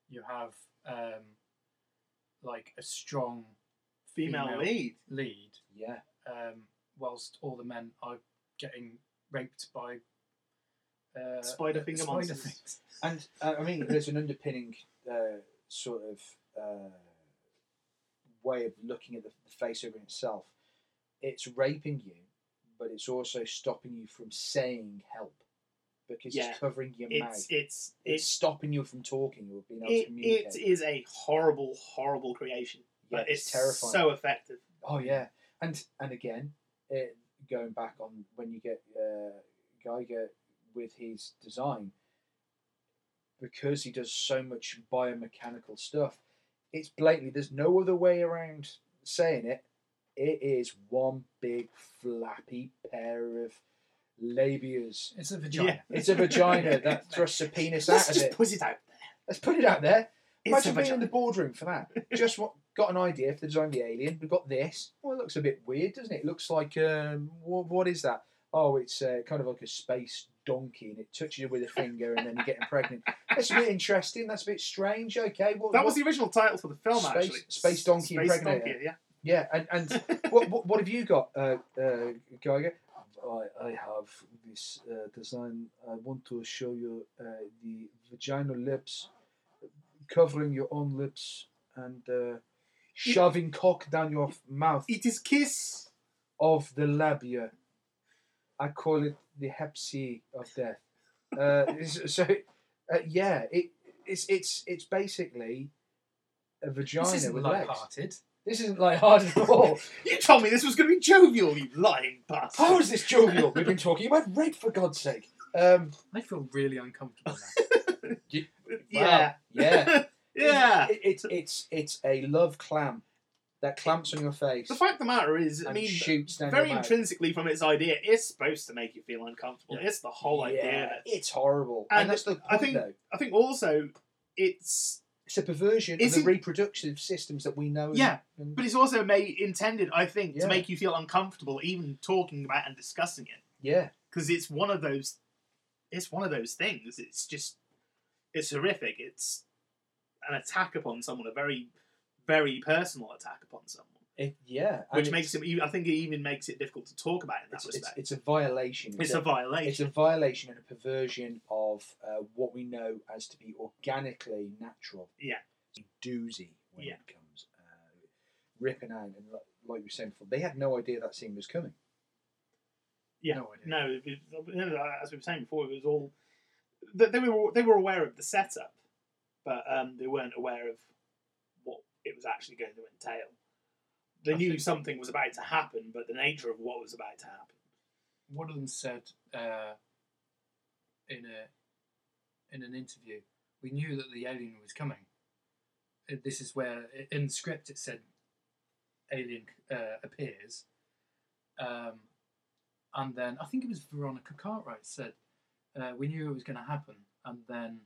You have um, like a strong Female lead. lead, Yeah, um, whilst all the men are getting raped by uh, Spider finger spider monsters. things. and uh, I mean, there's an underpinning uh, sort of uh, way of looking at the, the face hugger itself. It's raping you, but it's also stopping you from saying help because Yeah. it's covering your It's mouth. it's It's it's stopping you from talking or being able to communicate. it is a horrible, horrible creation, Yeah, but it's it's, terrifying. so effective. Oh yeah, and and again, it, going back on when you get uh, Geiger with his design, because he does so much biomechanical stuff, it's blatantly there's no other way around saying it. It is one big flappy pair of labias. It's a vagina. It's a vagina that thrusts a penis Let's out of just it. put it out there. Let's put it out there. It's Imagine a being in vagina. the boardroom for that. Just what got an idea for the design of the alien. We've got this. Well, it looks a bit weird, doesn't it? It looks like um, what, what is that? Oh, it's uh, kind of like a space donkey, and it touches you with a finger, and then you're getting pregnant. That's a bit interesting. That's a bit strange. Okay, what, That what- was the original title for the film, Space- actually. Space Donkey Space Impregnator. Donkey, yeah. Yeah. And and what, what what have you got, uh, uh, Geiger? I, I have this uh, design. I want to show you uh, the vaginal lips, covering your own lips and uh, shoving cock down your mouth It is kiss. of the labia. I call it the Hep C of death. Uh, it's- so, uh, yeah, it, it's it's it's basically a vagina This isn't with legs. light-hearted. This isn't like hard at all. You told me this was going to be jovial, you lying bastard. How is this jovial? We've been talking about rape for God's sake. Um, I feel really uncomfortable now. you- Yeah. wow, yeah, yeah. It, it's it's it's a love clamp that clamps on your face The fact of the matter is, I mean, shoots down very intrinsically from its idea, it's supposed to make you feel uncomfortable. Yeah. It's the whole idea. Yeah, of it's horrible, and, And that's the point. I think- though. I think also it's It's a perversion of the reproductive systems that we know. and- Yeah, and- but it's also made intended, I think, Yeah. to make you feel uncomfortable even talking about and discussing it yeah, because it's one of those. It's one of those things. It's just, it's horrific. It's an attack upon someone, a very, very personal attack upon someone, it, yeah, which makes it. I think it even makes it difficult to talk about in that it's, it's, respect. it's a violation. It's a violation. It's a violation and a perversion of uh, what we know as to be organically natural. Yeah. It's a doozy when Yeah. it comes uh, ripping out, and like, we were saying before, they had no idea that scene was coming. Yeah, No idea. no, was- as we were saying before, it was all they, they were they were aware of the setup, but um, they weren't aware of what it was actually going to entail. They I knew something was about to happen, but the nature of what was about to happen. One of them said uh, in a in an interview. We knew that the alien was coming. Uh, This is where in the script it said alien uh, appears, um, and then I think it was Veronica Cartwright said uh, we knew it was going to happen, and then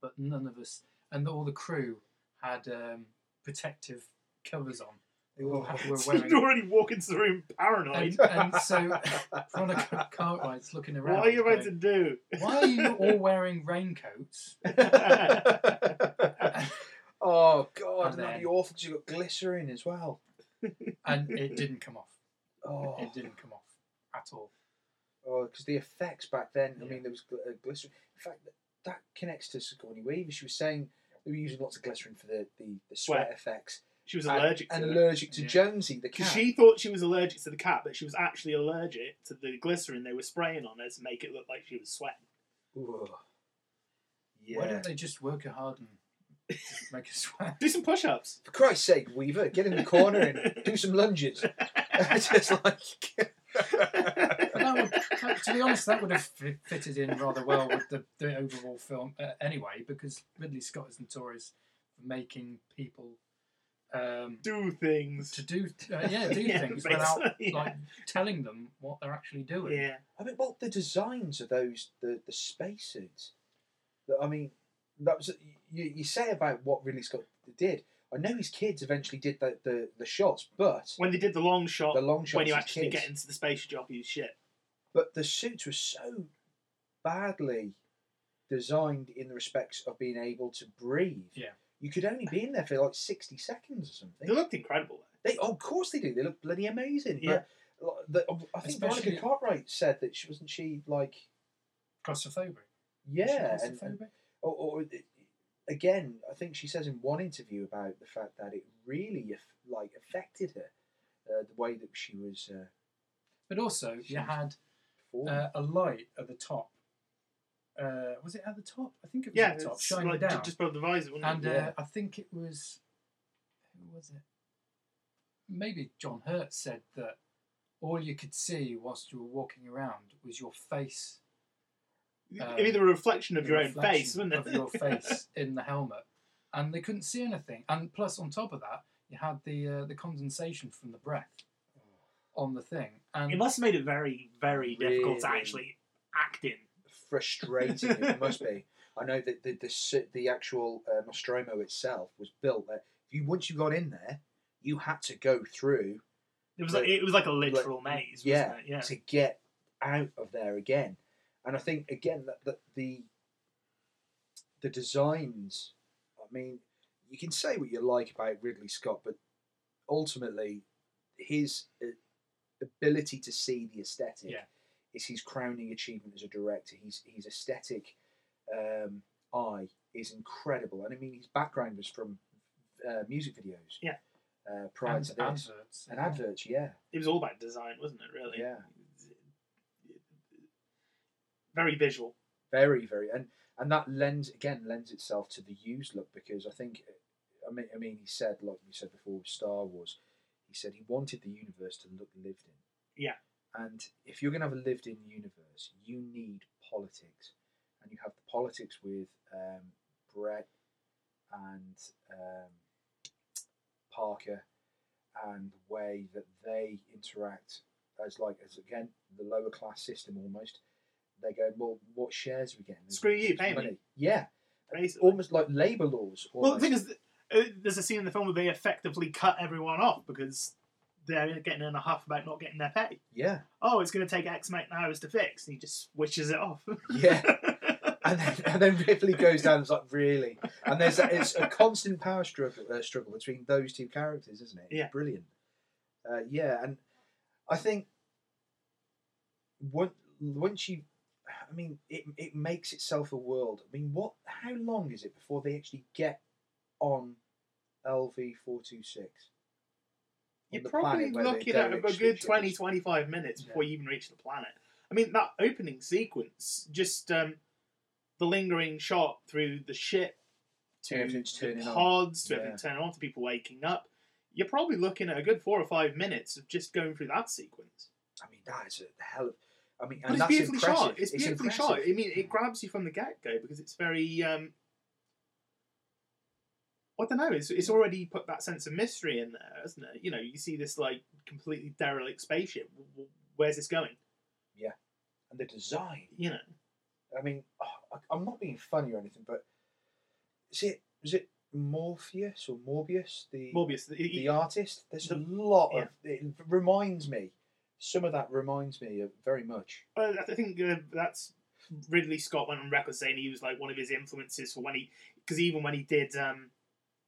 but none of us and all the crew had um, protective covers on. They all had, were wearing You'd already walking into the room paranoid. and, and so Veronica Cartwright's looking around. what are you about to do? Why are you all wearing raincoats? oh God, And that'd then- be awful 'cause you've got glycerin as well. And it didn't come off. Oh, It didn't come off at all. oh, because the effects back then. I mean, there was gl- uh, glycerin. In fact, that, that connects to Sigourney Weaver. She was saying they were using lots of glycerin for the the, the sweat Sweat. effects. She was and, allergic to and it. allergic to Yeah. Jonesy the Because cat. she thought she was allergic to the cat, but she was actually allergic to the glycerin they were spraying on her to make it look like she was sweating. Ooh. Why Yeah. don't they just work her hard and just make her sweat? Do some push ups. For Christ's sake, Weaver, get in the corner and do some lunges. Just like that would, that- to be honest, that would have fi- fitted in rather well with the, the overall film uh, anyway, because Ridley Scott is notorious for making people um, Do things. to do uh, yeah do Yeah, things basically, without yeah. like telling them what they're actually doing. Yeah. I mean, what the designs of those the the spacesuits. that- I mean, that was you, you say about what Ridley Scott did. I know his kids eventually did the, the, the shots, but When they did the long shot, the long shot when you actually kids, get into the space job, you shit. but the suits were so badly designed in the respects of being able to breathe. Yeah. You could only be in there for like sixty seconds or something. They looked incredible. They, oh, of course they do. They look bloody amazing. Yeah. But, like, the, I think Especially- Veronica Cartwright said that she wasn't she like Claustrophobic. yeah, Is she and, and claustrophobic? or, or again, I think she says in one interview about the fact that it really like affected her uh, the way that she was uh, But also, you had uh, a light at the top. Uh, was it at the top? I think it was Yeah, at the top, shining like down. just above the visor, wasn't and it? uh. I think it was who was it? Maybe John Hurt said that all you could see whilst you were walking around was your face, It'd be the reflection of the your own reflection face, wouldn't it? Of your face in the helmet, and they couldn't see anything. And plus, on top of that, you had the uh, the condensation from the breath on the thing. And it must have made it very, very difficult to actually act in. Frustrating. it must be. I know that the the, the actual uh, Nostromo itself was built that if you once you got in there, you had to go through It was But- like it was like a literal like, maze, wasn't yeah, it? Yeah. to get out of there again. And I think again that, that the the designs. I mean, you can say what you like about Ridley Scott, but ultimately, his uh, ability to see the aesthetic Yeah. Is his crowning achievement as a director. His his aesthetic um, eye is incredible, and I mean his background was from uh, music videos. Yeah. Uh, prior and to this, adverts. and adverts, yeah. It was all about design, wasn't it? Really. Yeah. Very visual. very very and and that lends again lends itself to the used look because I think I mean I mean he said like we said before with Star Wars he said he wanted the universe to look lived in Yeah. And if you're gonna have a lived in universe you need politics. And you have the politics with um, Brett and um, Parker and the way that they interact as like as again the lower class system almost. They go well what shares are we getting Screw you, pay me. yeah. Basically. almost like labour laws Well, the thing is, uh, there's a scene in the film where they effectively cut everyone off because they're getting in a huff about not getting their pay. yeah. Oh, it's going to take X amount of hours to fix, and he just switches it off. yeah. And then, and then Ripley goes down and it's like really? And there's a, it's a constant power struggle uh, struggle between those two characters isn't it? It's Yeah. brilliant. Uh, yeah and I think once once you I mean it, it makes itself a world. I mean what how long is it before they actually get on LV four two six You're probably looking at a good 20, 25 minutes before you even reach the planet. I mean, that opening sequence, just um, the lingering shot through the ship to the turning on. pods, to Yeah. everything turning on, to people waking up. You're probably looking at a good four or five minutes of just going through that sequence. I mean, that is a hell of. I mean, But it's that's beautifully impressive. shot. It's, beautifully shot. I mean, it grabs you from the get go because it's very. Um, I don't know. It's it's already put that sense of mystery in there, hasn't it? You know, you see this like completely derelict spaceship. Where's this going? Yeah, and the design. You know, I mean, oh, I- I'm not being funny or anything, but is it was it Morpheus or Morbius the Morbius, the, the artist? There's a lot of it reminds me. Some of that reminds me of very much. Uh, I think uh, that's Ridley Scott went on record saying he was like one of his influences for when he because even when he did um,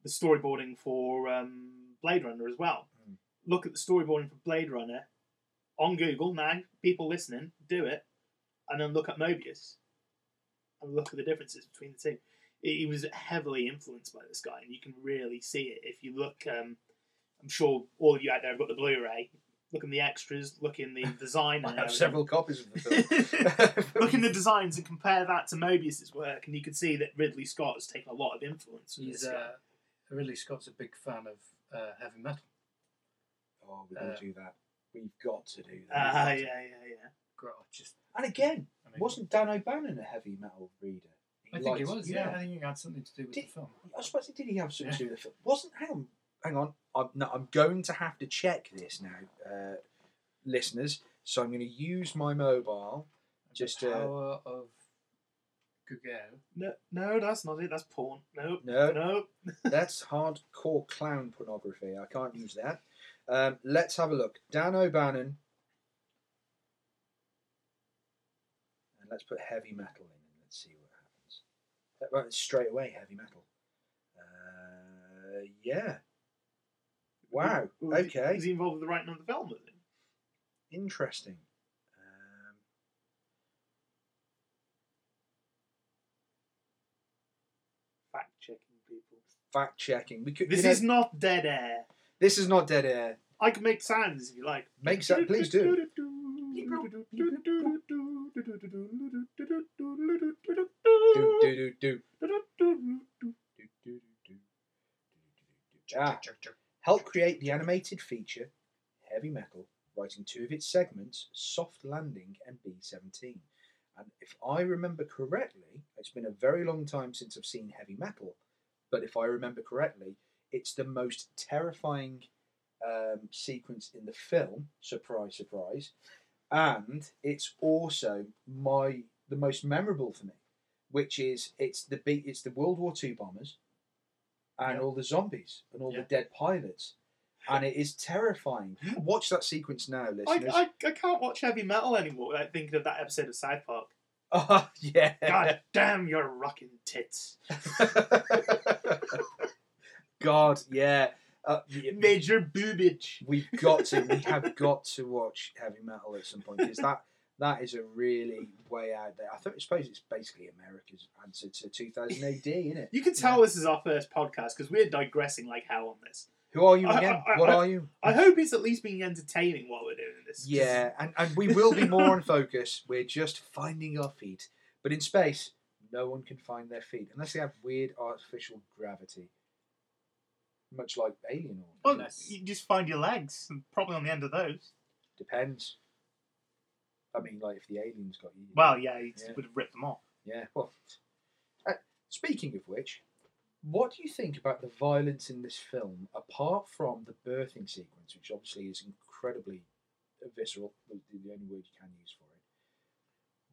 the storyboarding for um, Blade Runner as well. Look at the storyboarding for Blade Runner on Google now. People listening, do it, and then look at Moebius and look at the differences between the two. He he was heavily influenced by this guy, and you can really see it if you look. Um, I'm sure all of you out there have got the Blu-ray. Look in the extras. Look in the design. I have everything. several copies of the film. Look in the designs and compare that to Moebius's work, and you can see that Ridley Scott has taken a lot of influence from He's this guy. uh, Ridley Scott's a big fan of uh, heavy metal. Oh, we will Uh, do that. We've got to do that. Ah, yeah, yeah, yeah. Gro- Just, And again, I mean, wasn't Dan O'Bannon a heavy metal reader? I think he liked- was. Yeah, I think it had something to do with Did- the film. I suppose did he have something to do with the film? Wasn't hang on, hang on. I'm, no, I'm going to have to check this now, uh, listeners. So I'm going to use my mobile. Just the uh, power of Gugel. No, no, that's not it. That's porn. No, No. no. that's hardcore clown pornography. I can't use that. Um, let's have a look. Dan O'Bannon. And let's put heavy metal in and let's see what happens. That- Right, straight away, heavy metal. Uh, yeah. Wow. Was he- Okay. Was he involved with the writing of the film? Interesting. Um, Fact checking people. Fact checking. We could. This you know, is not dead air. This is not dead air. I can make sounds if you like. Make sound- please do. Ah. Help create the animated feature Heavy Metal, writing two of its segments, Soft Landing and B17. And if I remember correctly, it's been a very long time since I've seen Heavy Metal, but if I remember correctly, it's the most terrifying um, sequence in the film. Surprise, surprise. And it's also my the most memorable for me, which is it's the beat it's the World War Two bombers and Yeah. all the zombies and all Yeah. the dead pilots. And it is terrifying. Watch that sequence now, I, listeners. I, I can't watch heavy metal anymore without thinking of that episode of South Park. Oh, yeah. God damn your rocking tits. God, yeah. Uh, y- Major boobage. We've got to. We have got to watch heavy metal at some point because that that is a really way out there. I I suppose it's basically America's answer to 2000 AD, isn't it? You can tell this is our first podcast because we're digressing like hell on this. Who are you again? I- I- what I- are you? I hope it's at least being entertaining while we're doing this. Yeah, and, and we will be more on focus. We're just finding our feet. But in space, no one can find their feet unless they have weird artificial gravity. Much like Alien or Well, you just find your legs, and probably on the end of those. depends. I mean, like if the aliens got you. Well, yeah, you Yeah. would have ripped them off. Yeah. Well, uh, speaking of which, what do you think about the violence in this film, apart from the birthing sequence, which obviously is incredibly visceral, the, the only word you can use for it?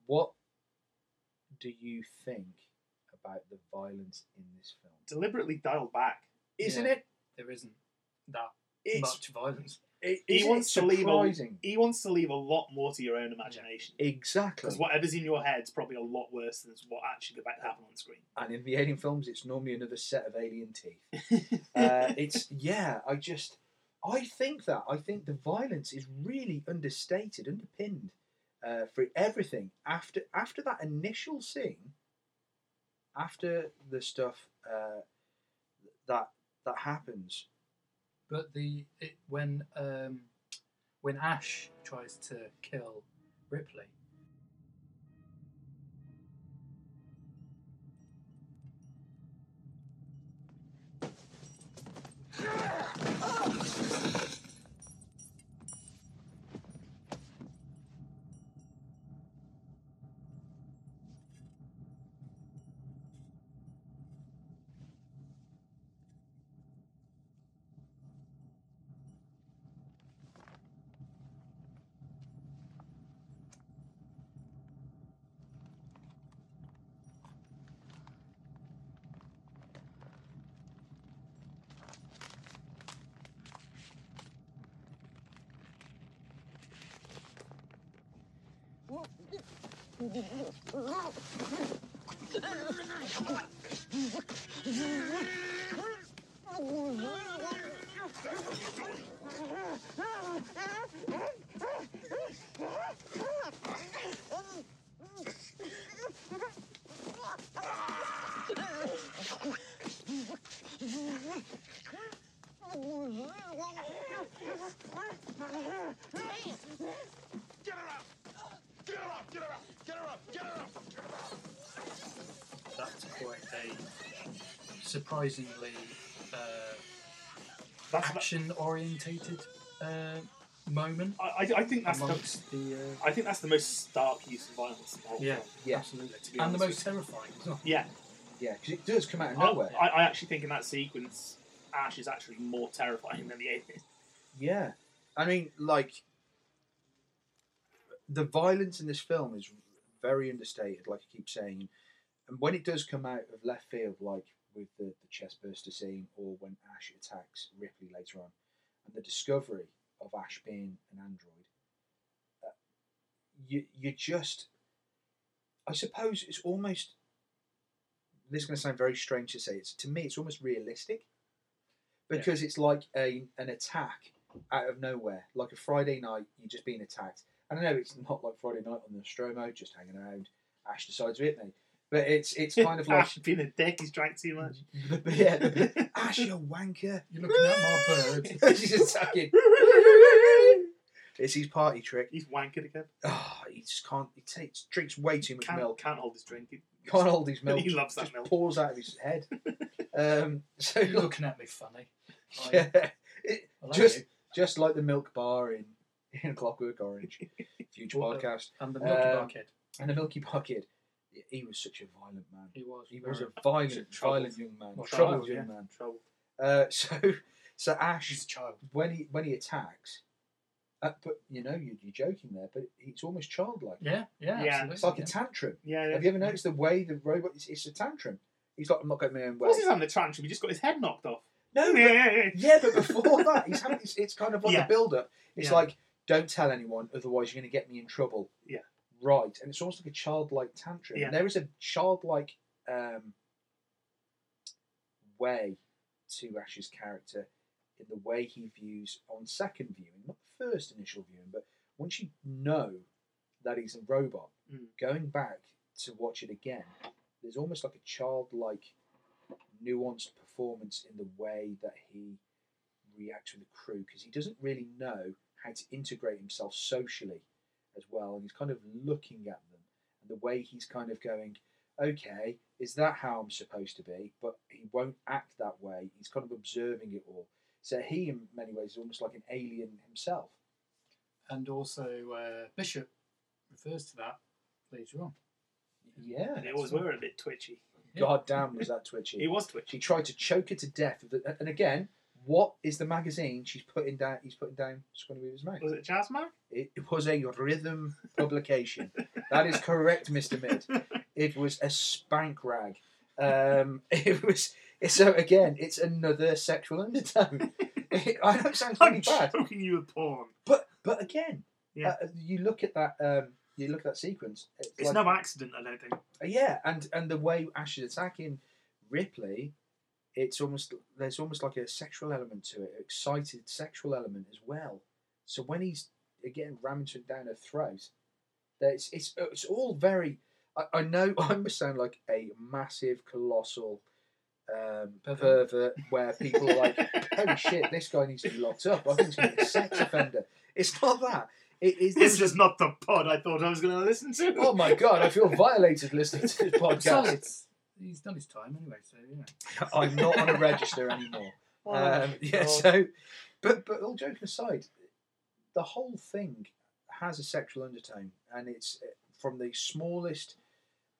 What do you think about the violence in this film? Deliberately dialed back. Isn't Yeah, it? There isn't that It's- much violence. It He wants to leave. A, he wants to leave a lot more to your own imagination. Exactly. Because whatever's in your head's probably a lot worse than what actually about to happen on screen. and in the alien films it's normally another set of alien teeth uh, it's yeah i just i think that i think the violence is really understated underpinned uh, for everything after after that initial scene after the stuff uh, that that happens But the it, when um, when Ash tries to kill Ripley, Quite a surprisingly uh, That's action orientated uh, moment. I, I, I think that's the, the. Uh, I think that's the most stark use of violence. in the yeah, film. Yeah. absolutely. And the most terrifying as well. Yeah, Yeah, because it does come out of I, nowhere. I, I actually think in that sequence, Ash is actually more terrifying than the alien. Yeah, I mean, like the violence in this film is very understated, like I keep saying, and when it does come out of left field, like with the, the chest burster scene, or when Ash attacks Ripley later on, and the discovery of Ash being an android, uh, you you just, I suppose it's almost. This is going to sound very strange to say. It's to me, it's almost realistic because it's like a an attack out of nowhere, like a Friday night. You're just being attacked. And I know. It's not like Friday night on the Nostromo, just hanging around. Ash decides to hit me, but it's it's kind of like Ash being a dick, he's drank too much. the, yeah, the, Ash, you wanker. You're looking at my bird. He's attacking. It's his party trick. He's wankered again. Oh, he just can't. He takes drinks way too much Can't, milk. can't hold his drink. He- Can't hold his milk. He loves that just milk. Pours out of his head. Um, so You're looking at me funny. I- yeah, it- like just you. just like the milk bar in in Clockwork Orange, future podcast, And the Milky Um, Bar Kid. and the Milky Bar Kid. He was such a violent man. He was. He was a violent, troubled. violent young man, Well, troubled troubled, young yeah. man. Trouble. Uh, so, so Ash, He's a child. when he when he attacks, uh, but you know you, you're joking there, but it's almost childlike. Yeah, yeah, Yeah. absolutely. It's like yeah. a tantrum. Yeah, yeah. Have you ever noticed the way the robot? It's, it's a tantrum. He's like, I'm not going my own way. What's he's having a tantrum? He just got his head knocked off. No, Yeah, but, yeah, yeah. yeah, but before that, he's having. It's, it's kind of like Yeah. a build up. It's Yeah. like, don't tell anyone, otherwise you're going to get me in trouble. Yeah. Right, and it's almost like a childlike tantrum. Yeah. There is a childlike um, way to Ash's character in the way he views on second viewing, not the first initial viewing, but once you know that he's a robot, Mm. going back to watch it again, there's almost like a childlike, nuanced performance in the way that he reacts with the crew because he doesn't really know how to integrate himself socially as well, and he's kind of looking at them and the way he's kind of going, okay, is that how I'm supposed to be? But he won't act that way. He's kind of observing it all. So he, in many ways, is almost like an alien himself. And also, uh, Bishop refers to that later on. Yeah. And it always were a bit twitchy. God damn, was that twitchy? He was twitchy. He tried to choke her to death. And again, what is the magazine she's putting down? He's putting down Sigourney Weaver's mouth. Was it Jazz Man? It, it was a rhythm publication. that is correct, Mister Mid. It was a spank rag. Um, it was. So again, it's another sexual undertone. I know it sounds really I'm bad, choking you with porn. but but again, Yeah. uh, you look at that. Um, you look at that sequence. It's, It's like- no accident, I don't think. yeah, and and the way Ash is attacking Ripley, it's almost there's almost like a sexual element to it, excited sexual element as well. So when he's again ramming it down her throat, there's it's it's all very. I, I know I must sound like a massive colossal um, Pervert. where people are like, "Holy shit, this guy needs to be locked up." I think he's going to be a sex offender. It's not that. It is. This is just not the pod I thought I was going to listen to. Oh my god, I feel violated listening to this podcast. it's, he's done his time anyway, so yeah. I'm not on a register anymore. Oh, Um, yeah, so, but but all joking aside, the whole thing has a sexual undertone, and it's uh, from the smallest,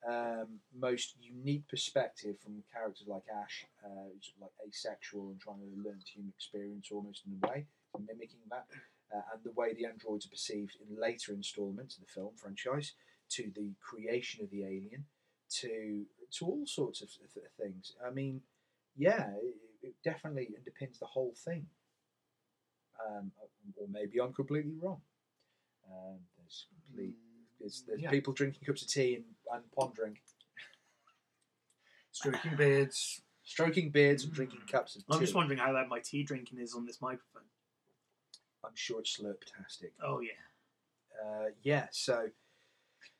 um, most unique perspective from characters like Ash, uh, who's like asexual and trying to learn human experience almost in a way, mimicking that, uh, and the way the androids are perceived in later instalments of the film franchise, to the creation of the alien, to to all sorts of th- things. I mean, yeah, it, it definitely underpins the whole thing. Um, or maybe I'm completely wrong. Um, there's complete There's, there's Yeah. people drinking cups of tea and, and pondering, Stroking beards. stroking beards and drinking cups of tea. I'm just wondering how loud my tea drinking is on this microphone. I'm sure it's slurptastic. Oh yeah. Uh, yeah, so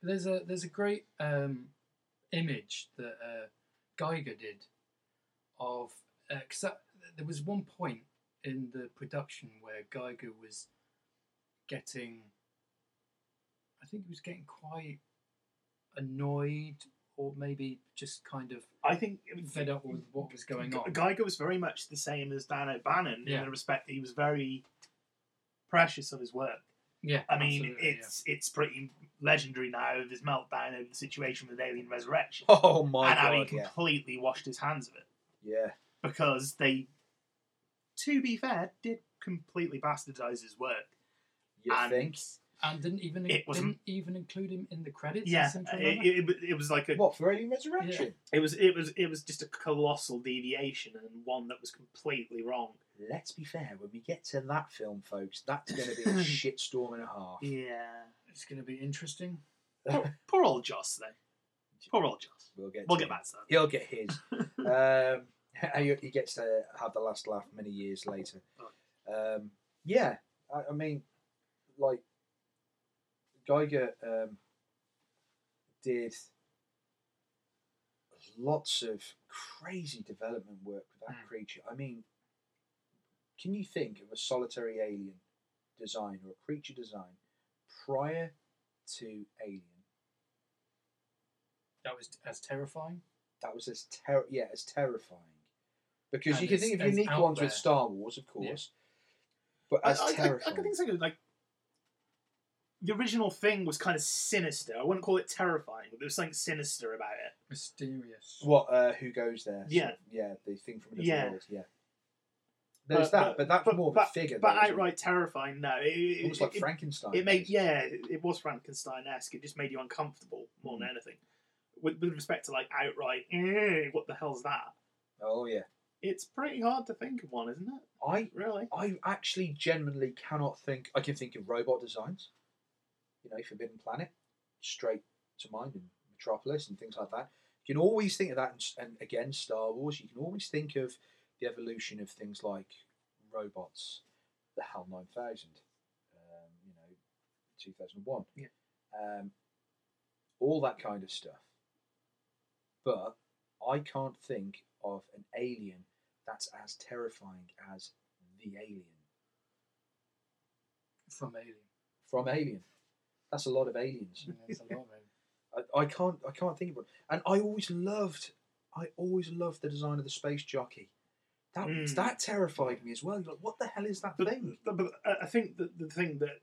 There's a there's a great um, image that uh, Giger did of because that there was one point in the production where Giger was getting, I think he was getting quite annoyed or maybe just kind of I think fed up with what was going on. Giger was very much the same as Dan O'Bannon Yeah. in the respect that he was very precious of his work. Yeah, I mean, absolutely, it's it's pretty legendary now. This meltdown over the situation with Alien Resurrection, oh my god. and how he god, yeah, completely washed his hands of it yeah, because they, to be fair, did completely bastardize his work. you and think? And didn't even It was- didn't even include him in the credits. Yeah, it, it, it- it was like a What for Alien Resurrection? it was it was it was just a colossal deviation and one that was completely wrong. Let's be fair. When we get to that film, folks, that's going to be a shitstorm and a half. Yeah, it's going to be interesting. poor, poor old Joss though. Poor old Joss. We'll get. We'll get him. back to that. He'll get his. um, he he gets to have the last laugh many years later. Um, yeah, I, I mean, like Giger um, did lots of crazy development work with that creature. I mean, can you think of a solitary alien design or a creature design prior to Alien? That was as terrifying. that was as ter- yeah as terrifying because And you can think of unique ones there. with Star Wars, of course, but as I, I, I terrifying. can think so. Like the original thing was kind of sinister. I wouldn't call it terrifying, but there was something sinister about it. Mysterious. what? Uh, who goes there? Yeah. yeah, the thing from another Yeah. world. Yeah, there's that, but, that's more of a figure. But though, isn't it? outright terrifying, no. It, it- almost it- like it- Frankenstein. It made yeah, it, it was Frankenstein esque. It just made you uncomfortable more Mm. than anything. With, with respect to like outright, "Eh, what the hell's that? Oh yeah, It's pretty hard to think of one, isn't it? I Really? I actually genuinely cannot think. I can think of robot designs. You know, Forbidden Planet, straight to mind, and Metropolis and things like that. You can always think of that, and, and again, Star Wars. You can always think of the evolution of things like robots, the HAL nine thousand, um, you know, two thousand one, Yeah. um, all that kind of stuff. But I can't think of an alien that's as terrifying as the alien From Alien. from Alien. That's a lot of aliens. Yeah, a lot it. I, I can't I can't think of one. And I always loved I always loved the design of the space jockey. That Mm. that terrified me as well. You're like, what the hell is that But, thing? but, I- I think that the thing that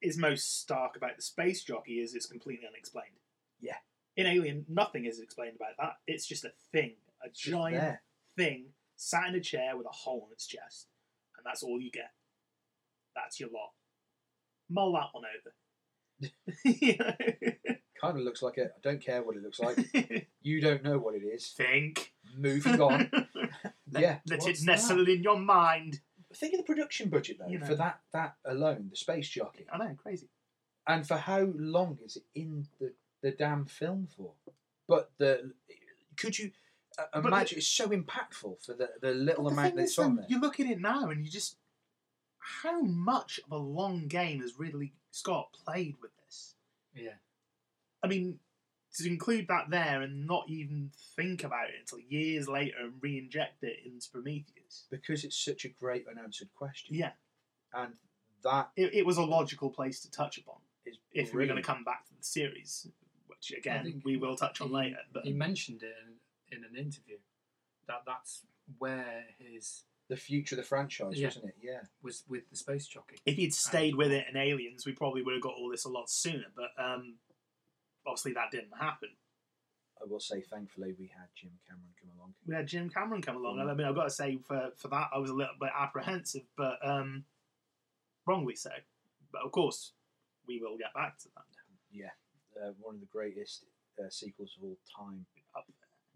is most stark about the space jockey is it's completely unexplained. Yeah. In Alien, nothing is explained about that. It's just a thing, a giant there. thing sat in a chair with a hole in its chest, and that's all you get. That's your lot. Mull that one over. Kind of looks like it. I don't care what it looks like. you don't know what it is. Think. Moving on. yeah. Let it nestle that? in your mind. Think of the production budget though You know. for that that alone, the space jockey, I know, crazy. and for how long is it in the the damn film for? But the could you uh, But the- imagine? it's so impactful for the the little the amount that's on there. You look at it now, and you just how much of a long game has Ridley Scott played with this? Yeah. I mean, to include that there and not even think about it until years later and re-inject it into Prometheus. because it's such a great unanswered question. Yeah, and that it, it was a logical place to touch upon if we we're going to come back to the series, which again we will touch on he, later. But he mentioned it in, in an interview that that's where his the future of the franchise, Yeah. wasn't it? Yeah. was with the space jockey. if he'd stayed with it in Aliens, we probably would have got all this a lot sooner. But um, obviously that didn't happen. I will say, thankfully, we had Jim Cameron come along. we had Jim Cameron come along. Mm. and I mean, I've got to say for for that, I was a little bit apprehensive, but um, wrongly so. But of course, we will get back to that. Yeah, uh, one of the greatest uh, sequels of all time. Up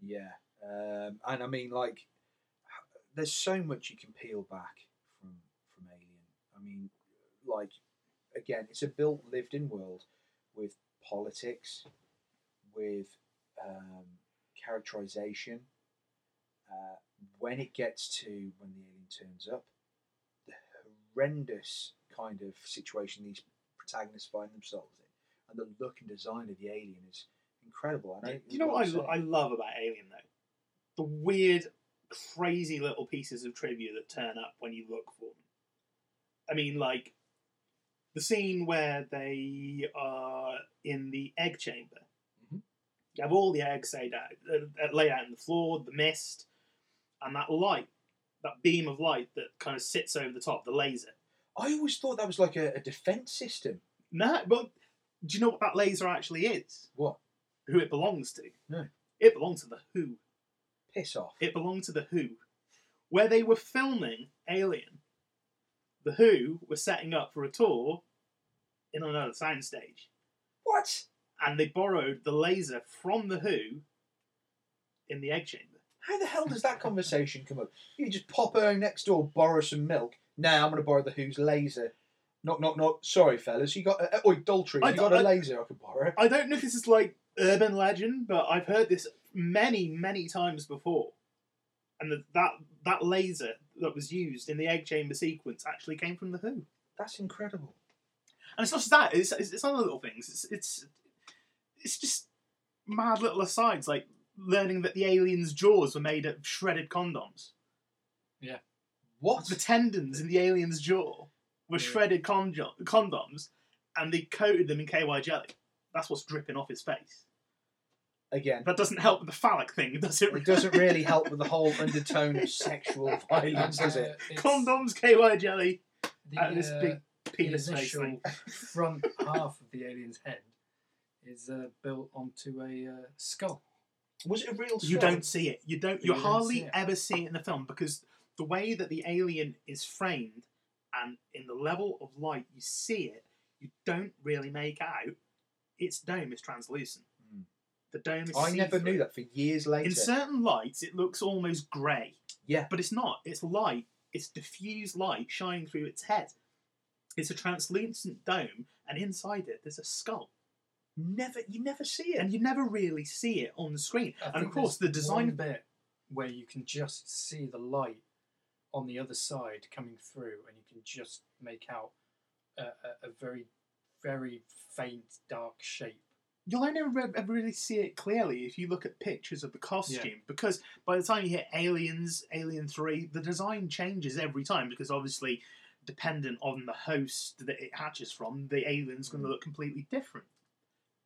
Yeah, um, and I mean, like, h- there's so much you can peel back from from Alien. I mean, like, again, it's a built, lived-in world with politics, with um, characterization. Uh, when it gets to when the alien turns up, the horrendous kind of situation these protagonists find themselves in, and the look and design of the alien is incredible. And I, Do you know what I, I love about Alien though? The weird, crazy little pieces of trivia that turn up when you look for them. I mean, like the scene where they are in the egg chamber. Mhm. You have all the eggs laid out, uh, laid out on the floor, the mist, and that light, that beam of light that kind of sits over the top, the laser. I always thought that was like a, a defense system. No, but do you know what that laser actually is? What? Who it belongs to? No. It belongs to the Who. Piss off. It belonged to the Who. Where they were filming Alien, the Who were setting up for a tour in another soundstage, What? and they borrowed the laser from the Who in the egg chamber. How the hell does that conversation come up? You just pop her next door, borrow some milk. Now I'm going to borrow the Who's laser. Knock, knock, knock. Sorry, fellas. You got uh, oi, Daltrey. I You got don't- a I- laser I could borrow. I don't know if this is like urban legend, but I've heard this many, many times before. And the, that that laser that was used in the egg chamber sequence actually came from the Who. That's incredible. And it's not just that; it's, it's, it's other little things. It's it's it's just mad little asides, like learning that the aliens' jaws were made of shredded condoms. Yeah. What? The tendons in the alien's jaw were Yeah. shredded conjo- condoms, and they coated them in KY jelly. That's what's dripping off his face. Again, That doesn't help with the phallic thing, does it? it doesn't really help with the whole undertone of sexual violence, does it? It's Condoms, KY jelly, The, and this uh, big the penis face initial thing. front half of the alien's head is uh, built onto a uh, skull. Was it a real You don't see it. You don't. You You hardly see ever see it in the film because the way that the alien is framed and in the level of light you see it, you don't really make out its dome is translucent. The dome is. I never knew that for years later. In certain lights, it looks almost grey. Yeah. But it's not. It's light. It's diffused light shining through its head. It's a translucent dome, and inside it, there's a skull. Never, you never see it. And you never really see it on the screen. I and of course, the design bit where you can just see the light on the other side coming through, and you can just make out a, a, a very, very faint dark shape. You'll only ever, ever really see it clearly if you look at pictures of the costume, because by the time you hit Aliens, Alien 3, the design changes every time, because obviously, dependent on the host that it hatches from, the alien's going to mm. look completely different.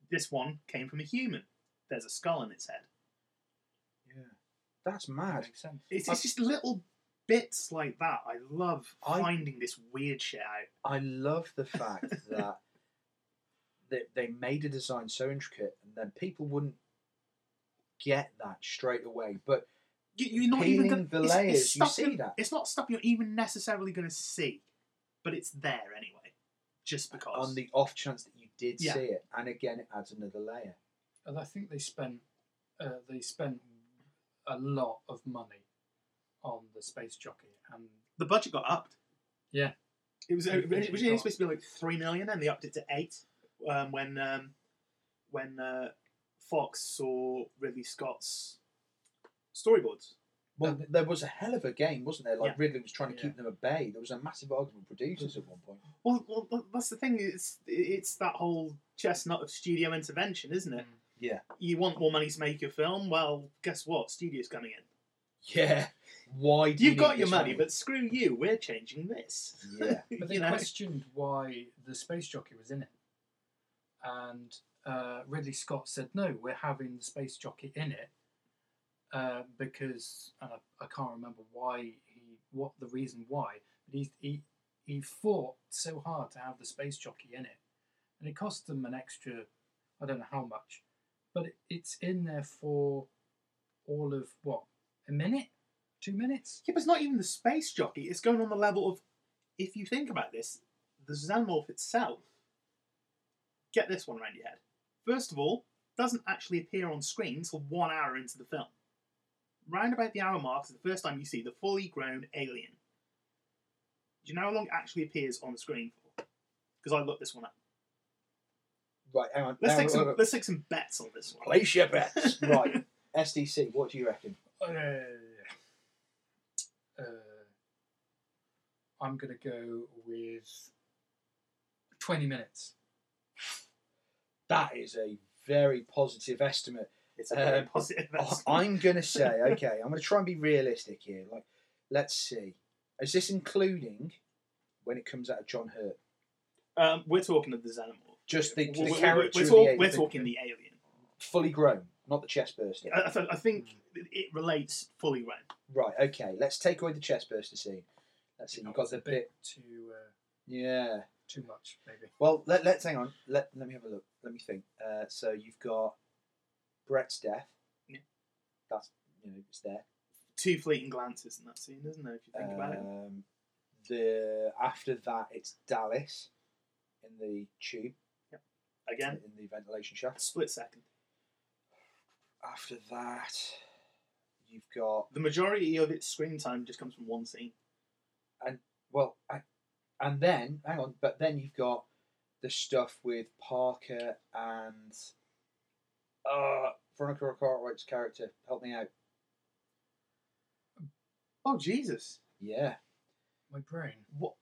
This one came from a human. There's a skull in its head. Yeah. That's mad. Makes sense. It's, it's just little bits like that. I love I- finding this weird shit out. I love the fact that they, they made a design so intricate and then people wouldn't get that straight away. But You, you're not even gonna, the it's- it's you see that. It's not stuff you're even necessarily going to see, but it's there anyway, just because. on the off chance that you did Yeah. see it, and again, it adds another layer. And I think they spent uh, they spent a lot of money on the space jockey, and the budget got upped. Yeah. It was It originally actually got- supposed to be like three million, and they upped it to eight um, when um, when uh, Fox saw Ridley Scott's storyboards. Well, th- there was a hell of a game, wasn't there? Like Yeah. Ridley was trying to Yeah. keep them at bay. There was a massive argument with producers at one point. Well, well, that's the thing. It's it's that whole chestnut of studio intervention, isn't it? Yeah. You want more money to make your film? Well, guess what? Studio's coming in. Yeah. Why do you You've got your this money, but screw you. We're changing this. Yeah. But they you know, questioned why the space jockey was in it, and uh, Ridley Scott said, "No, we're having the space jockey in it uh, because, and I, I can't remember why he, what the reason why, but he he he fought so hard to have the space jockey in it, and it cost them an extra, I don't know how much, but it, it's in there for all of what a minute, two minutes." Yeah, but it's not even the space jockey. It's going on the level of, if you think about this, the xenomorph itself. Get this one around your head. First of all, doesn't actually appear on screen until one hour into the film. Round about the hour mark is the first time you see the fully grown alien. Do you know how long it actually appears on the screen for? Because I looked this one up. Right, hang on. Let's hang take on, some. wait, wait. Let's take some bets on this one. Place your bets. right. SDC, what do you reckon? Uh, uh, I'm going to go with 20 minutes. That is a very positive estimate. It's a very Um, positive. I- estimate. I'm going to say, okay, I'm going to try and be realistic here. Like, let's see. Is this including when it comes out of John Hurt? Um, we're talking of the Xenomorph. Just the, the We're- we're- character. We're, of talk- the alien. we're talking the alien. fully grown, not the chest bursting. I, I, I think it relates fully grown. Right, okay. Let's take away the chest burster scene. Let's see. You've got the a bit. bit too uh, Yeah. Too much, maybe. Well, let, let's hang on. Let, let me have a look. Let me think. Uh, so you've got Brett's death. Yeah. That's, you know, it's there. Two fleeting glances in that scene, isn't there? If you think about it. Um, the After that, it's Dallas in the tube, Yep. Again, in the ventilation shaft. split second. After that, you've got The majority of its screen time just comes from one scene. and well, I, and then hang on, but then you've got the stuff with Parker and uh, Veronica Cartwright's character. Help me out. Oh Jesus! Yeah. My brain. What?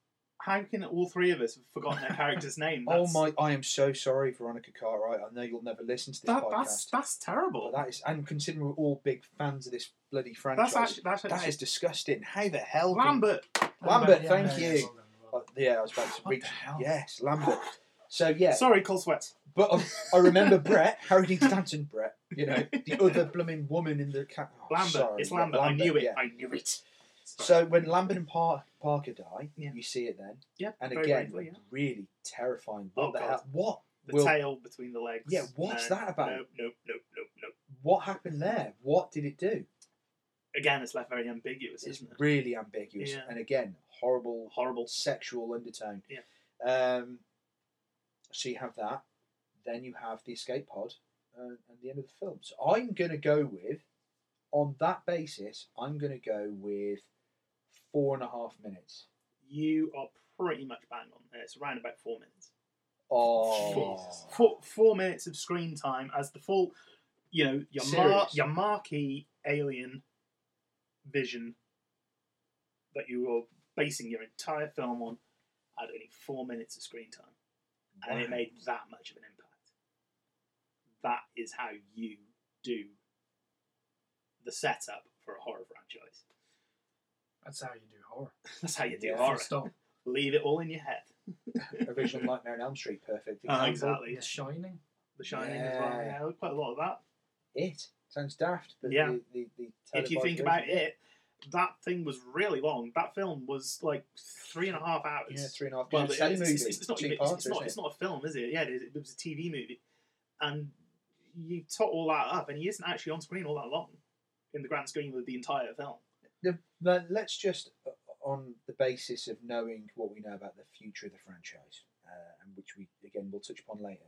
How can all three of us have forgotten their character's name? Oh my! I am so sorry, Veronica Cartwright. I know you'll never listen to this That, podcast. that's that's terrible. But that is, and considering we're all big fans of this bloody franchise, That's actually that's actually, is disgusting. How the hell? can- Lambert. Lambert, Yeah, thank yeah, you. yeah, well Uh, yeah, I was about to What reach. Yes, Lambert. So yeah, Sorry, Cole Sweat. but I, I remember Brett, Harry Dean Stanton, Brett. You know, the other blooming woman in the cat. Oh, Lambert. sorry, it's yeah, Lambert. I knew it. yeah. I knew it. So when Lambert and Par- Parker die, Yeah. you see it then, yeah, and very again, briefly, yeah. really terrifying. What Oh, the God. hell? What? the will- tail between the legs. Yeah, what's No, that about? Nope, nope, nope, nope, nope. What happened there? What did it do? Again, it's left very ambiguous, It's isn't it? really ambiguous, Yeah. and again, horrible, Horrible. sexual undertone. Yeah. Um, so you have that. Then you have the escape pod uh, and the end of the film. So I'm going to go with, on that basis, I'm going to go with four and a half minutes. You are pretty much bang on there. It's around about four minutes. Oh, Four, four minutes of screen time as the full, you know, your mar- your marquee alien vision that you are basing your entire film on had only four minutes of screen time, and it made that much of an impact. That is how you do the setup for a horror franchise. That's how you do horror. That's how you do Yeah. horror. Stop. Leave it all in your head. original Nightmare on Elm Street, perfect Oh, example. exactly. The Shining. The Shining as well. Yeah. Yeah, quite a lot of that. It sounds daft, but Yeah. the, the, the if you think about it, that thing was really long. That film was like three and a half hours. yeah, three and a half. Well, it's, it's, it's, it's, not two parts, it's, not, it's not a film, is it? Yeah, it, is. it was a TV movie, and you tot all that up, and he isn't actually on screen all that long in the grand scheme of the entire film. The- but let's just, uh, on the basis of knowing what we know about the future of the franchise, uh, and which we again will touch upon later.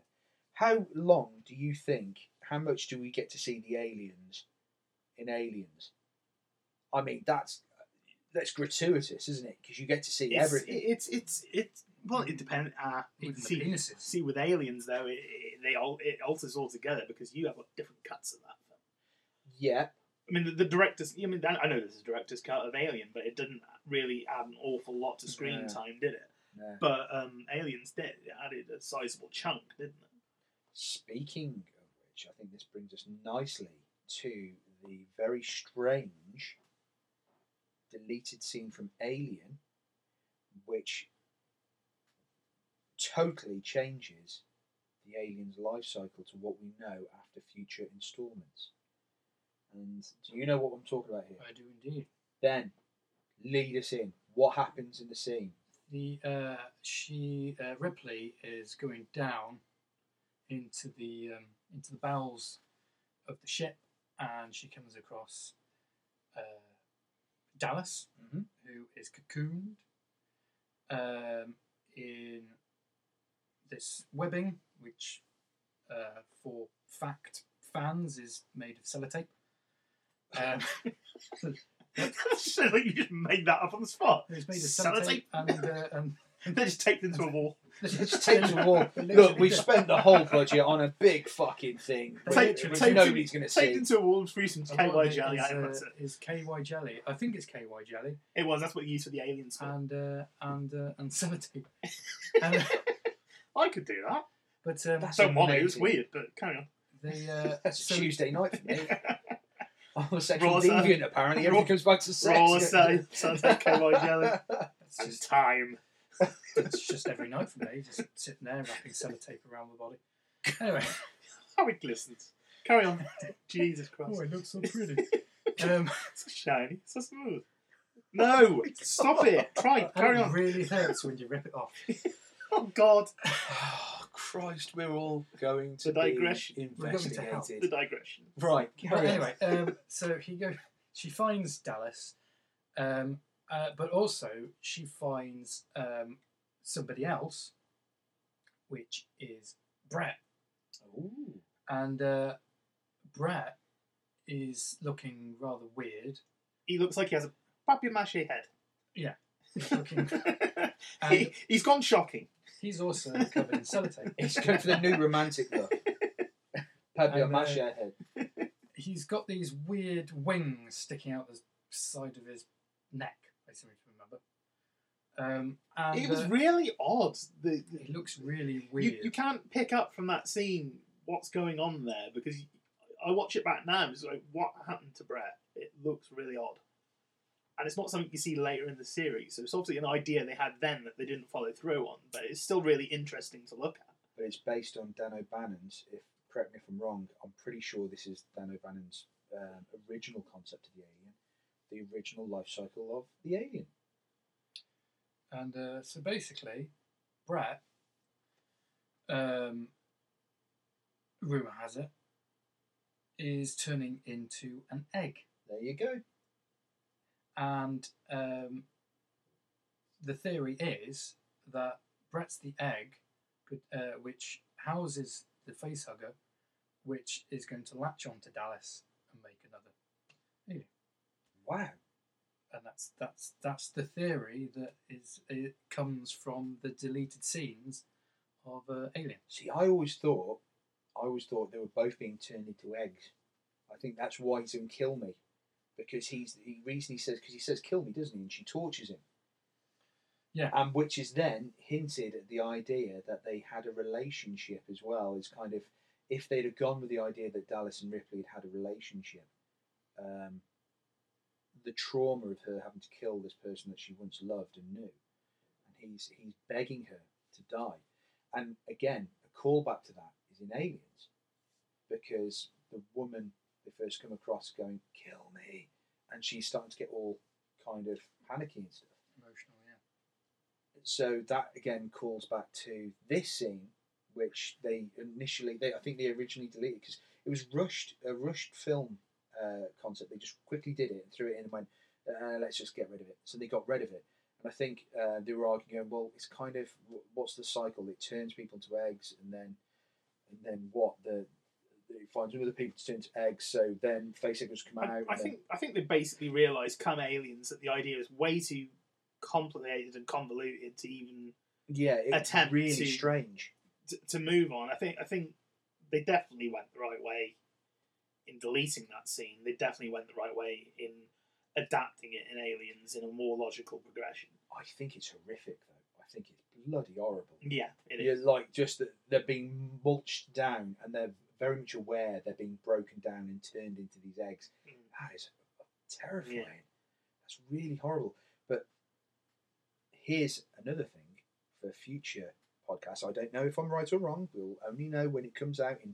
How long do you think? How much do we get to see the aliens in Aliens? I mean, that's that's gratuitous, isn't it? Because you get to see It's, everything. It's it's it's well, it depends. Uh, see, penises. see, with aliens though, it, it, they all it alters altogether because you have like, different cuts of that film. yeah, I mean, the, the director's. I mean, I know this is a director's cut of Alien, but it didn't really add an awful lot to screen No. time, did it? no. But um, Aliens did. It added a sizable chunk, didn't it? Speaking of which, I think this brings us nicely to the very strange deleted scene from Alien, which totally changes the alien's life cycle to what we know after future installments. And do you know what I'm talking about here? I do indeed. Then, lead us in. What happens in the scene? The uh, she uh, Ripley is going down into the um, into the bowels of the ship, and she comes across uh, Dallas, Mhm. who is cocooned um, in this webbing, which uh, for fact fans is made of sellotape. Um, so you just made that up on the spot. It's made of Sellotape? sellotape, and, uh, and They're just taped into a wall. Just take the wall. Look, we've spent the whole budget on a big fucking thing, Taped, which taped nobody's going to see. taped see. into a wall through some And what KY it jelly. is, I think uh, that's it. is KY jelly. I think it's KY jelly It was. That's what you used for the aliens. For. and uh, and uh, and sellotape. and, I could do that. but um, That's Don't want it. It was amazing. weird, but carry on. they uh, That's so- a Tuesday night for me. I'm a sexual Raw deviant, apparently. Raw- Everything comes back to sex. Raw side. Sounds like KY jelly. It's And just, time. It's just every night for me, just sitting there wrapping sellotape around my body. Anyway, How it glistens. Carry on. Jesus Christ. oh, it looks so pretty. Um, So shiny. So smooth. No! Stop it. Try. and Carry it on. really hurts when you rip it off. Oh, God. Oh, Christ, we're all going to The digression. be We're going to hell. investigated. The digression. Right, But carry on. anyway, um, so he go. She finds Dallas, um, uh, but also she finds um, somebody else, which is Brett, Ooh. and uh, Brett is looking rather weird. He looks like he has a papier mache head. Yeah, he's looking. he, he's gone shocking. He's also covered in sellotape. He's going for the new romantic look. Papier And, uh, mache head. He's got these weird wings sticking out the side of his neck. I seem to remember. Um, and it was uh, really odd. The, the- it looks really weird. you, you can't pick up from that scene what's going on there because I watch it back now. It's like, what happened to Brett? It looks really odd. And it's not something you see later in the series. So it's obviously an idea they had then that they didn't follow through on, but it's still really interesting to look at. But it's based on Dan O'Bannon's, if correct me if I'm wrong, I'm pretty sure this is Dan O'Bannon's um, original concept of the alien, the original life cycle of the alien. And uh, so basically, Brett, um, rumor has it, is turning into an egg. There you go. And um, the theory is that Brett's the egg, could- uh, which houses the facehugger, which is going to latch onto Dallas and make another alien. Wow. And that's that's that's the theory that is it comes from the deleted scenes of uh, Alien. See, I always thought, I always thought they were both being turned into eggs. I think that's why he's to kill me, because he's the reason he says because he says kill me, doesn't he? And she tortures him. Yeah. And which is then hinted at the idea that they had a relationship as well. Is kind of if they'd have gone with the idea that Dallas and Ripley had had a relationship, um, the trauma of her having to kill this person that she once loved and knew, and he's he's begging her to die. And again, a callback to that is in Aliens, because the woman they first come across going, "Kill me," and she's starting to get all kind of panicky and stuff. Emotional, yeah. So that again calls back to this scene, which they initially, they I think they originally deleted because it was rushed, a rushed film uh, concept. They just quickly did it and threw it in and went, uh, "Let's just get rid of it." So they got rid of it. And I think uh, they were arguing, well, it's kind of what's the cycle? It turns people into eggs, and then and then what? The it finds other people to turn into eggs. So then facehuggers come out. I, think I think they basically realised, come aliens, that the idea is way too complicated and convoluted to even yeah, it's attempt really to- strange. to, to move on. I think I think they definitely went the right way in deleting that scene. They definitely went the right way in adapting it in Aliens in a more logical progression. I think it's horrific, though. I think it's bloody horrible. Yeah, it You're is. like just that they're being mulched down, and they're very much aware they're being broken down and turned into these eggs. Mm. That is terrifying. Yeah. That's really horrible. But here's another thing for future podcasts. I don't know if I'm right or wrong. We'll only know when it comes out in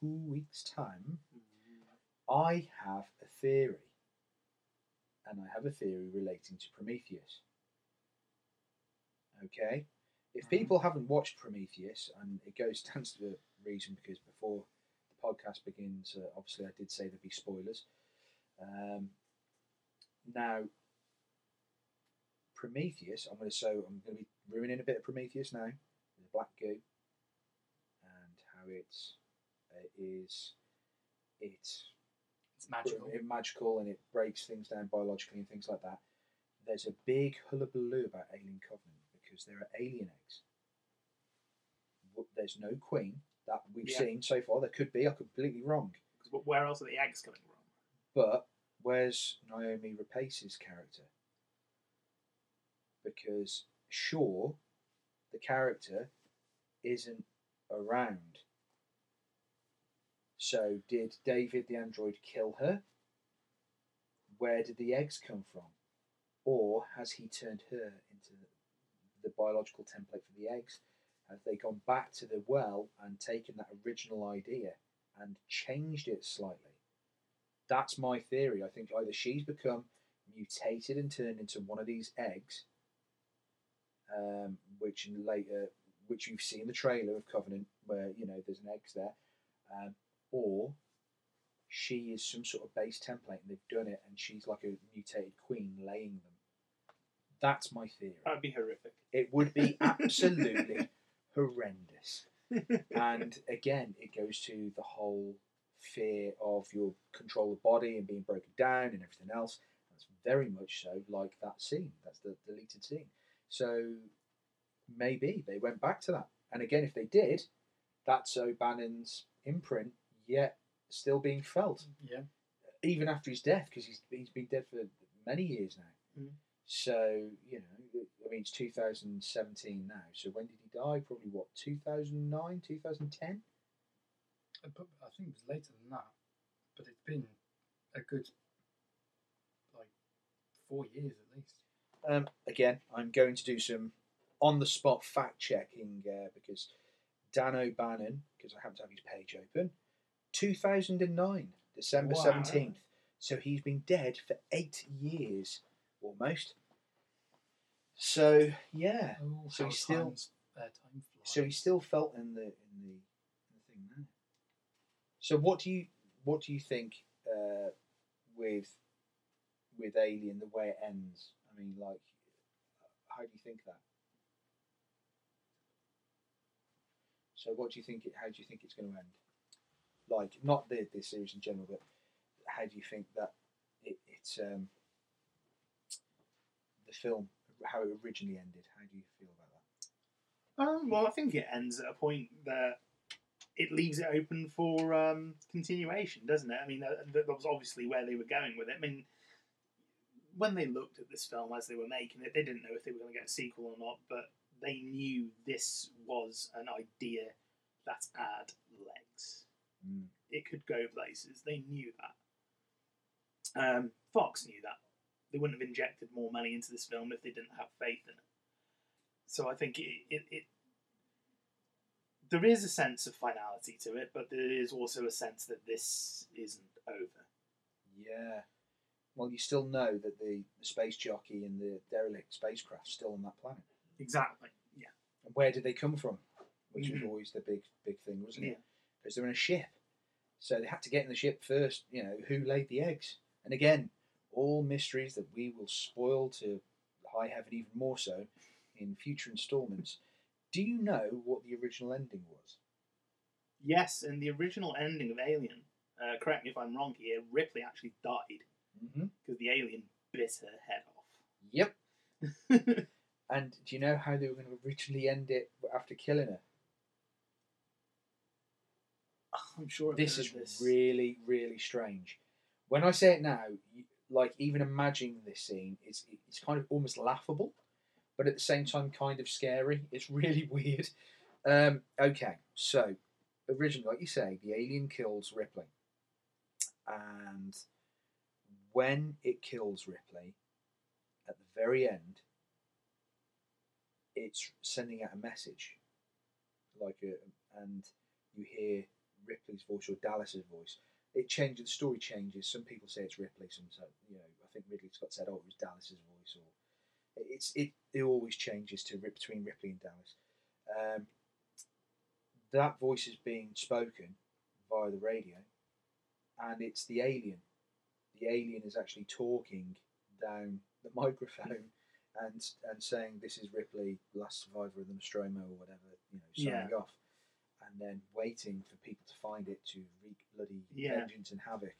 two weeks' time. I have a theory, and I have a theory relating to Prometheus. Okay, if people haven't watched Prometheus, and it goes stands to the reason because before the podcast begins, uh, obviously I did say there'd be spoilers. Um, now, Prometheus, I'm going to so I'm going to be ruining a bit of Prometheus now, the black goo, and how it's it is it's It's magical. it magical and it breaks things down biologically and things like that. There's a big hullabaloo about Alien Covenant because there are alien eggs. There's no queen that we've Yeah. seen so far. There could be. I'm completely wrong. Where else are the eggs coming from? But where's Naomi Rapace's character? Because sure, the character isn't around. So did David the android kill her? Where did the eggs come from? Or has he turned her into the biological template for the eggs? Have they gone back to the well and taken that original idea and changed it slightly? that's my theory. I think either she's become mutated and turned into one of these eggs, um, which in later, which you've seen the trailer of Covenant, where you know there's an eggs there, um, or she is some sort of base template and they've done it, and she's like a mutated queen laying them. That's my theory. That'd be horrific. It would be absolutely horrendous. And again, it goes to the whole fear of your control of body and being broken down and everything else. That's very much so like that scene. That's the deleted scene. So maybe they went back to that. And again, if they did, that's O'Bannon's imprint yet still being felt, Yeah. even after his death, because he's, he's been dead for many years now. Mm. So, you know, I mean, it's 2017 now. So when did he die? Probably what, 2009, 2010? Uh, I think it was later than that. But it's been a good, like, four years at least. Um, again, I'm going to do some on the spot fact checking uh, because Dan O'Bannon, because I happen to have his page open, 2009, December Wow. 17th. So he's been dead for eight years almost. So yeah, Oh, so he still uh, so he's still felt in the in the, in the thing now. So what do you what do you think uh, with with Alien the way it ends? I mean, like, how do you think that? So what do you think? It, how do you think it's going to end? Like, not the this series in general, but how do you think that it, it's um, the film how it originally ended? How do you feel about that? Um, well, I think it ends at a point that it leaves it open for um, continuation, doesn't it? I mean, that, that was obviously where they were going with it. I mean, when they looked at this film as they were making it, they didn't know if they were going to get a sequel or not, but they knew this was an idea that had legs. Mm. It could go places. They knew that. Um, Fox knew that. They wouldn't have injected more money into this film if they didn't have faith in it. So I think it, it, it there is a sense of finality to it, but there is also a sense that this isn't over. Yeah. Well, you still know that the, the space jockey and the derelict spacecraft's still on that planet. Exactly. Yeah. And where did they come from? Which was Mhm. always the big big thing, wasn't Yeah. it? Because they're in a ship. So they had to get in the ship first, you know, who laid the eggs? And again, all mysteries that we will spoil to high heaven even more so in future installments. Do you know what the original ending was? Yes, in the original ending of Alien, uh, correct me if I'm wrong here, Ripley actually died Mm-hmm. because the alien bit her head off. Yep. and do you know how they were going to originally end it after killing her? I'm sure this is this. really, really strange. When I say it now, you, like even imagining this scene, it's it's kind of almost laughable, but at the same time, kind of scary. It's really weird. Um, okay, so originally, like you say, the alien kills Ripley, and when it kills Ripley, at the very end, it's sending out a message, like a, and you hear Ripley's voice or Dallas's voice. It changes. The story changes. Some people say it's Ripley. Some say, you know, I think Ridley Scott said, "Oh, it was Dallas's voice," or it's it. It always changes to Rip- between Ripley and Dallas. Um, that voice is being spoken via the radio, and it's the alien. The alien is actually talking down the microphone and and saying, "This is Ripley, last survivor of the Nostromo, or whatever," you know, signing Yeah. off and then waiting for people to find it to wreak bloody Yeah. vengeance and havoc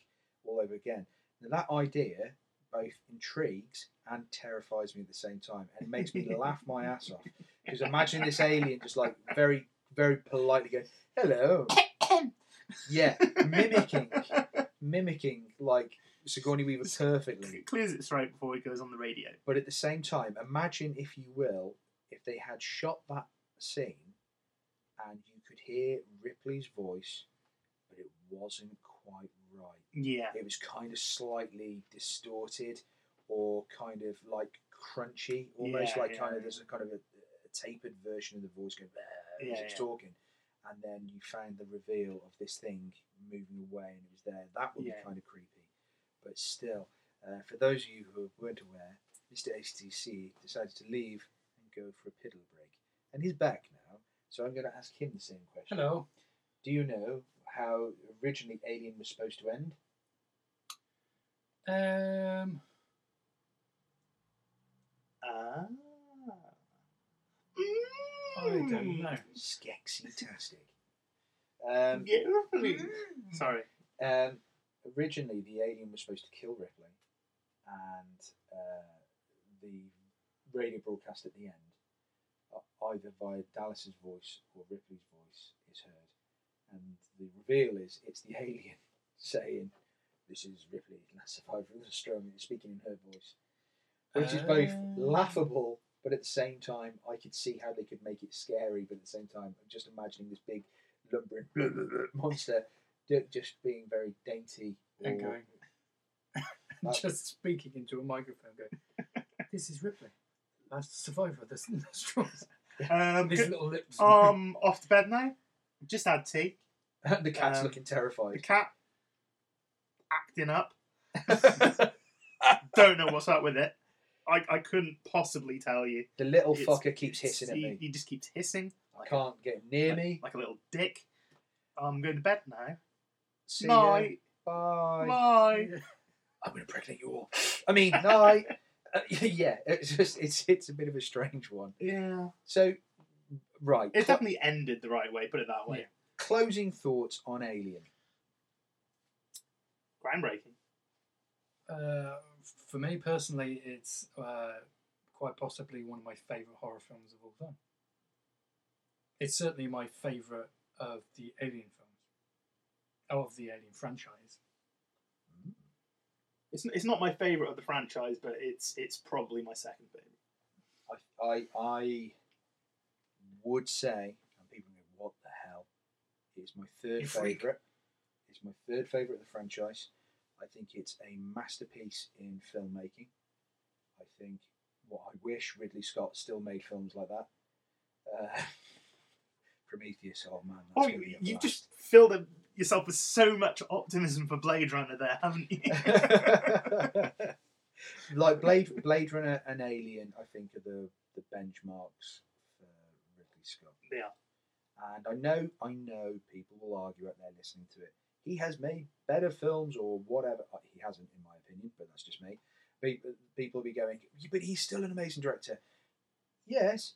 all over again. Now that idea, both intrigues and terrifies me at the same time, and makes me laugh my ass off. Because imagine this alien just like very, very politely going, "Hello." yeah, mimicking, mimicking like Sigourney Weaver perfectly. It Clears its throat before it goes on the radio. But at the same time, imagine, if you will, if they had shot that scene and you hear Ripley's voice, but it wasn't quite right. Yeah. It was kind of slightly distorted or kind of like crunchy, almost Yeah, like yeah, kind of there's a kind of a, a tapered version of the voice going "Bleh," Yeah, as it's talking. And then you found the reveal of this thing moving away and it was there. That would be kind of creepy. But still, uh, for those of you who weren't aware, Mr. HTC decided to leave and go for a piddle break. And he's back now, so I'm going to ask him the same question. Hello. Do you know how originally Alien was supposed to end? Um, Ah. I don't know. Skexy-tastic. Um, Beautifully. Sorry. Um, originally, the alien was supposed to kill Ripley, and uh, the radio broadcast at the end, either via Dallas's voice or Ripley's voice, is heard, and the reveal is it's the alien saying, "This is Ripley, last survivor of the storm," speaking in her voice, which is both Ah. laughable. But at the same time, I could see how they could make it scary. But at the same time, I'm just imagining this big lumbering monster just being very dainty and going, Uh, just speaking into a microphone, going, "This is Ripley, last survivor of the straws." Um, His good- little lips. um, off to bed now. Just had tea. the cat's Um, looking terrified. The cat acting up. Don't know what's up with it. I, I couldn't possibly tell you. The little It's- fucker keeps hissing at he, me. He just keeps hissing. I can't get near like, me. Like a little dick. I'm going to bed now. See ya. Night. Bye. Bye. I'm going to pregnant you all. I mean, night. Uh, yeah, it's just it's it's a bit of a strange one. Yeah. So, right, It clo- definitely ended the right way, put it that way. closing thoughts on Alien. Groundbreaking. Uh, for me personally, it's uh, quite possibly one of my favourite horror films of all time. It's certainly my favourite of the Alien films, of the Alien franchise. It's, it's not my favourite of the franchise, but it's it's probably my second favourite. I I, I would say, and people go, "What the hell?" It's my third favorite. It's my third favorite of the franchise. I think it's a masterpiece in filmmaking. I think what I wish Ridley Scott still made films like that. Uh, Prometheus, oh man, Oh, that's you, gonna be a you've just filled a, yourself with so much optimism for Blade Runner there, haven't you? like Blade Blade Runner and Alien, I think are the the benchmarks for Ridley Scott. yeah. And I know I know people will argue out there listening to it. He has made better films or whatever. Uh, He hasn't, in my opinion, but that's just me. People people will be going, but he's still an amazing director. Yes,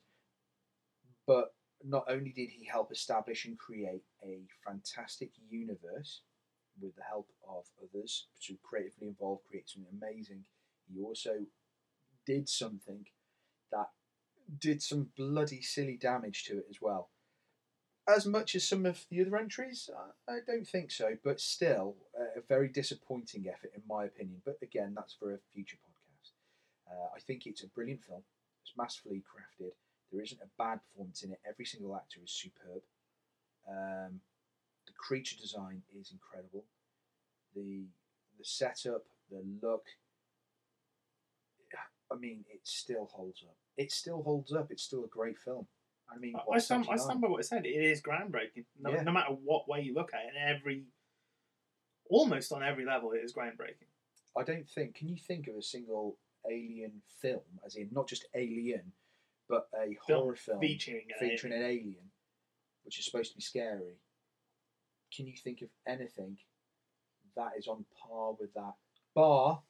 but not only did he help establish and create a fantastic universe with the help of others to creatively involve, create something amazing, he also did something that did some bloody silly damage to it as well. As much as some of the other entries, I- don't think so, but still a very disappointing effort in my opinion. But again, that's for a future podcast. Uh, I think it's a brilliant film. It's masterfully crafted. There isn't a bad performance in it. Every single actor is superb. Um, the creature design is incredible. The the setup, the look. I mean, it still holds up. It still holds up. It's still a great film. I mean, I stand, I stand by what I said. It is groundbreaking. No, Yeah. no matter what way you look at it, in every, almost on every level, it is groundbreaking. I don't think. Can you think of a single alien film, as in not just Alien, but a Film horror film featuring an featuring an alien, which is supposed to be scary? Can you think of anything that is on par with that, bar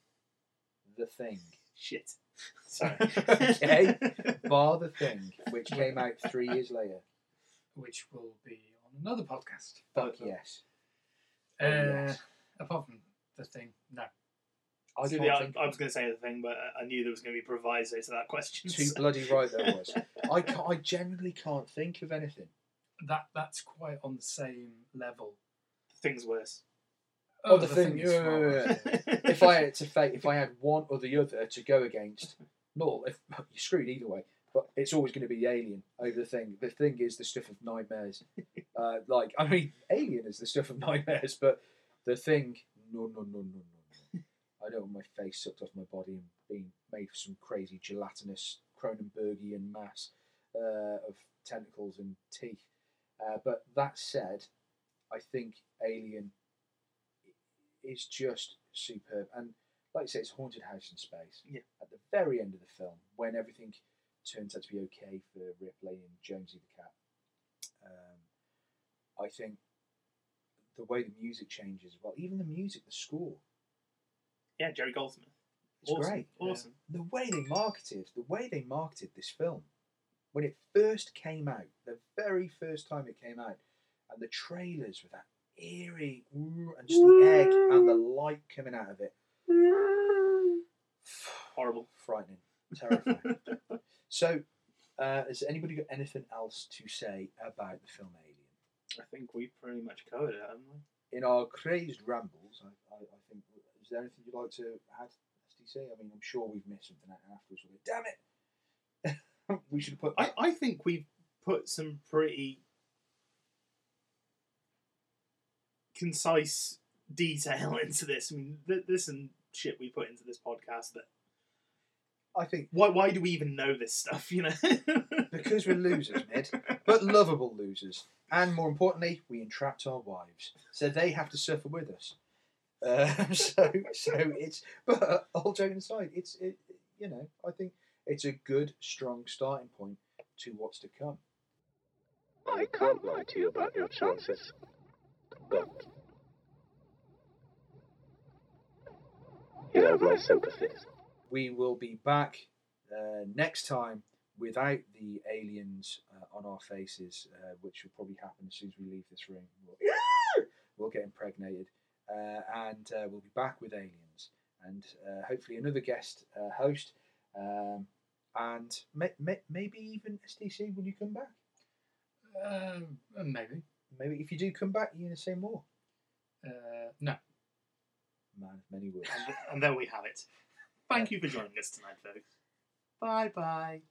the thing? Shit. Sorry. okay, bar the thing, which came out three years later. which will be on another podcast. Fuck yes. Uh, Oh, yes. Apart from the thing, no. I See, can't the- I, was going to say the thing, but I knew there was going to be proviso to that question. too so- bloody right there was. I can't, I genuinely can't think of anything. That that's quite on the same level. Things worse. Oh, the, thing. is yeah, yeah, yeah. if I had to fake, if I had one or the other to go against, no, if you're screwed either way. But it's always going to be Alien over the thing. The thing is the stuff of nightmares. Uh, like I mean, Alien is the stuff of nightmares, but the thing, no, no, no, no, no, no. I don't want my face sucked off my body and being made for some crazy gelatinous Cronenbergian mass uh, of tentacles and teeth. Uh, but that said, I think Alien is just superb. And like I say, it's haunted house in space. Yeah. At the very end of the film, when everything turns out to be okay for Ripley and Jonesy the cat, um, I think the way the music changes, well, even the music, the score, Yeah, Jerry Goldsmith. it's Awesome, great. awesome. The way they marketed, the way they marketed this film, when it first came out, the very first time it came out, and the trailers with that eerie and just the egg and the light coming out of it, Horrible. frightening, terrifying. so, uh, has anybody got anything else to say about the film Alien? I think we pretty much covered it, haven't we? In our crazed rambles, I, I, I think, is there anything you'd like to add, SDC? I mean, I'm sure we've missed something out afterwards. We'll go, Damn it! we should have put. I, I think we've put some pretty concise detail into this. I mean, th- this and shit we put into this podcast that I think why why do we even know this stuff? You know, because we're losers, mid, but lovable losers, and more importantly, we entrapped our wives, so they have to suffer with us. Um, so, so it's. But all joking aside, it's it. You know, I think it's a good, strong starting point to what's to come. I can't lie to you about your chances, but you have my sympathies. We will be back uh, next time without the aliens uh, on our faces, uh, which will probably happen as soon as we leave this room. We'll, we'll get impregnated, and uh, we'll be back with aliens, and uh, hopefully another guest uh, host, um, and may, may, maybe even SDC. Will you come back? Um, uh, maybe. Maybe if you do come back, you're going to say more. Uh, no. Man of many words. and, and there we have it. Thank you for joining us tonight, folks. Bye bye.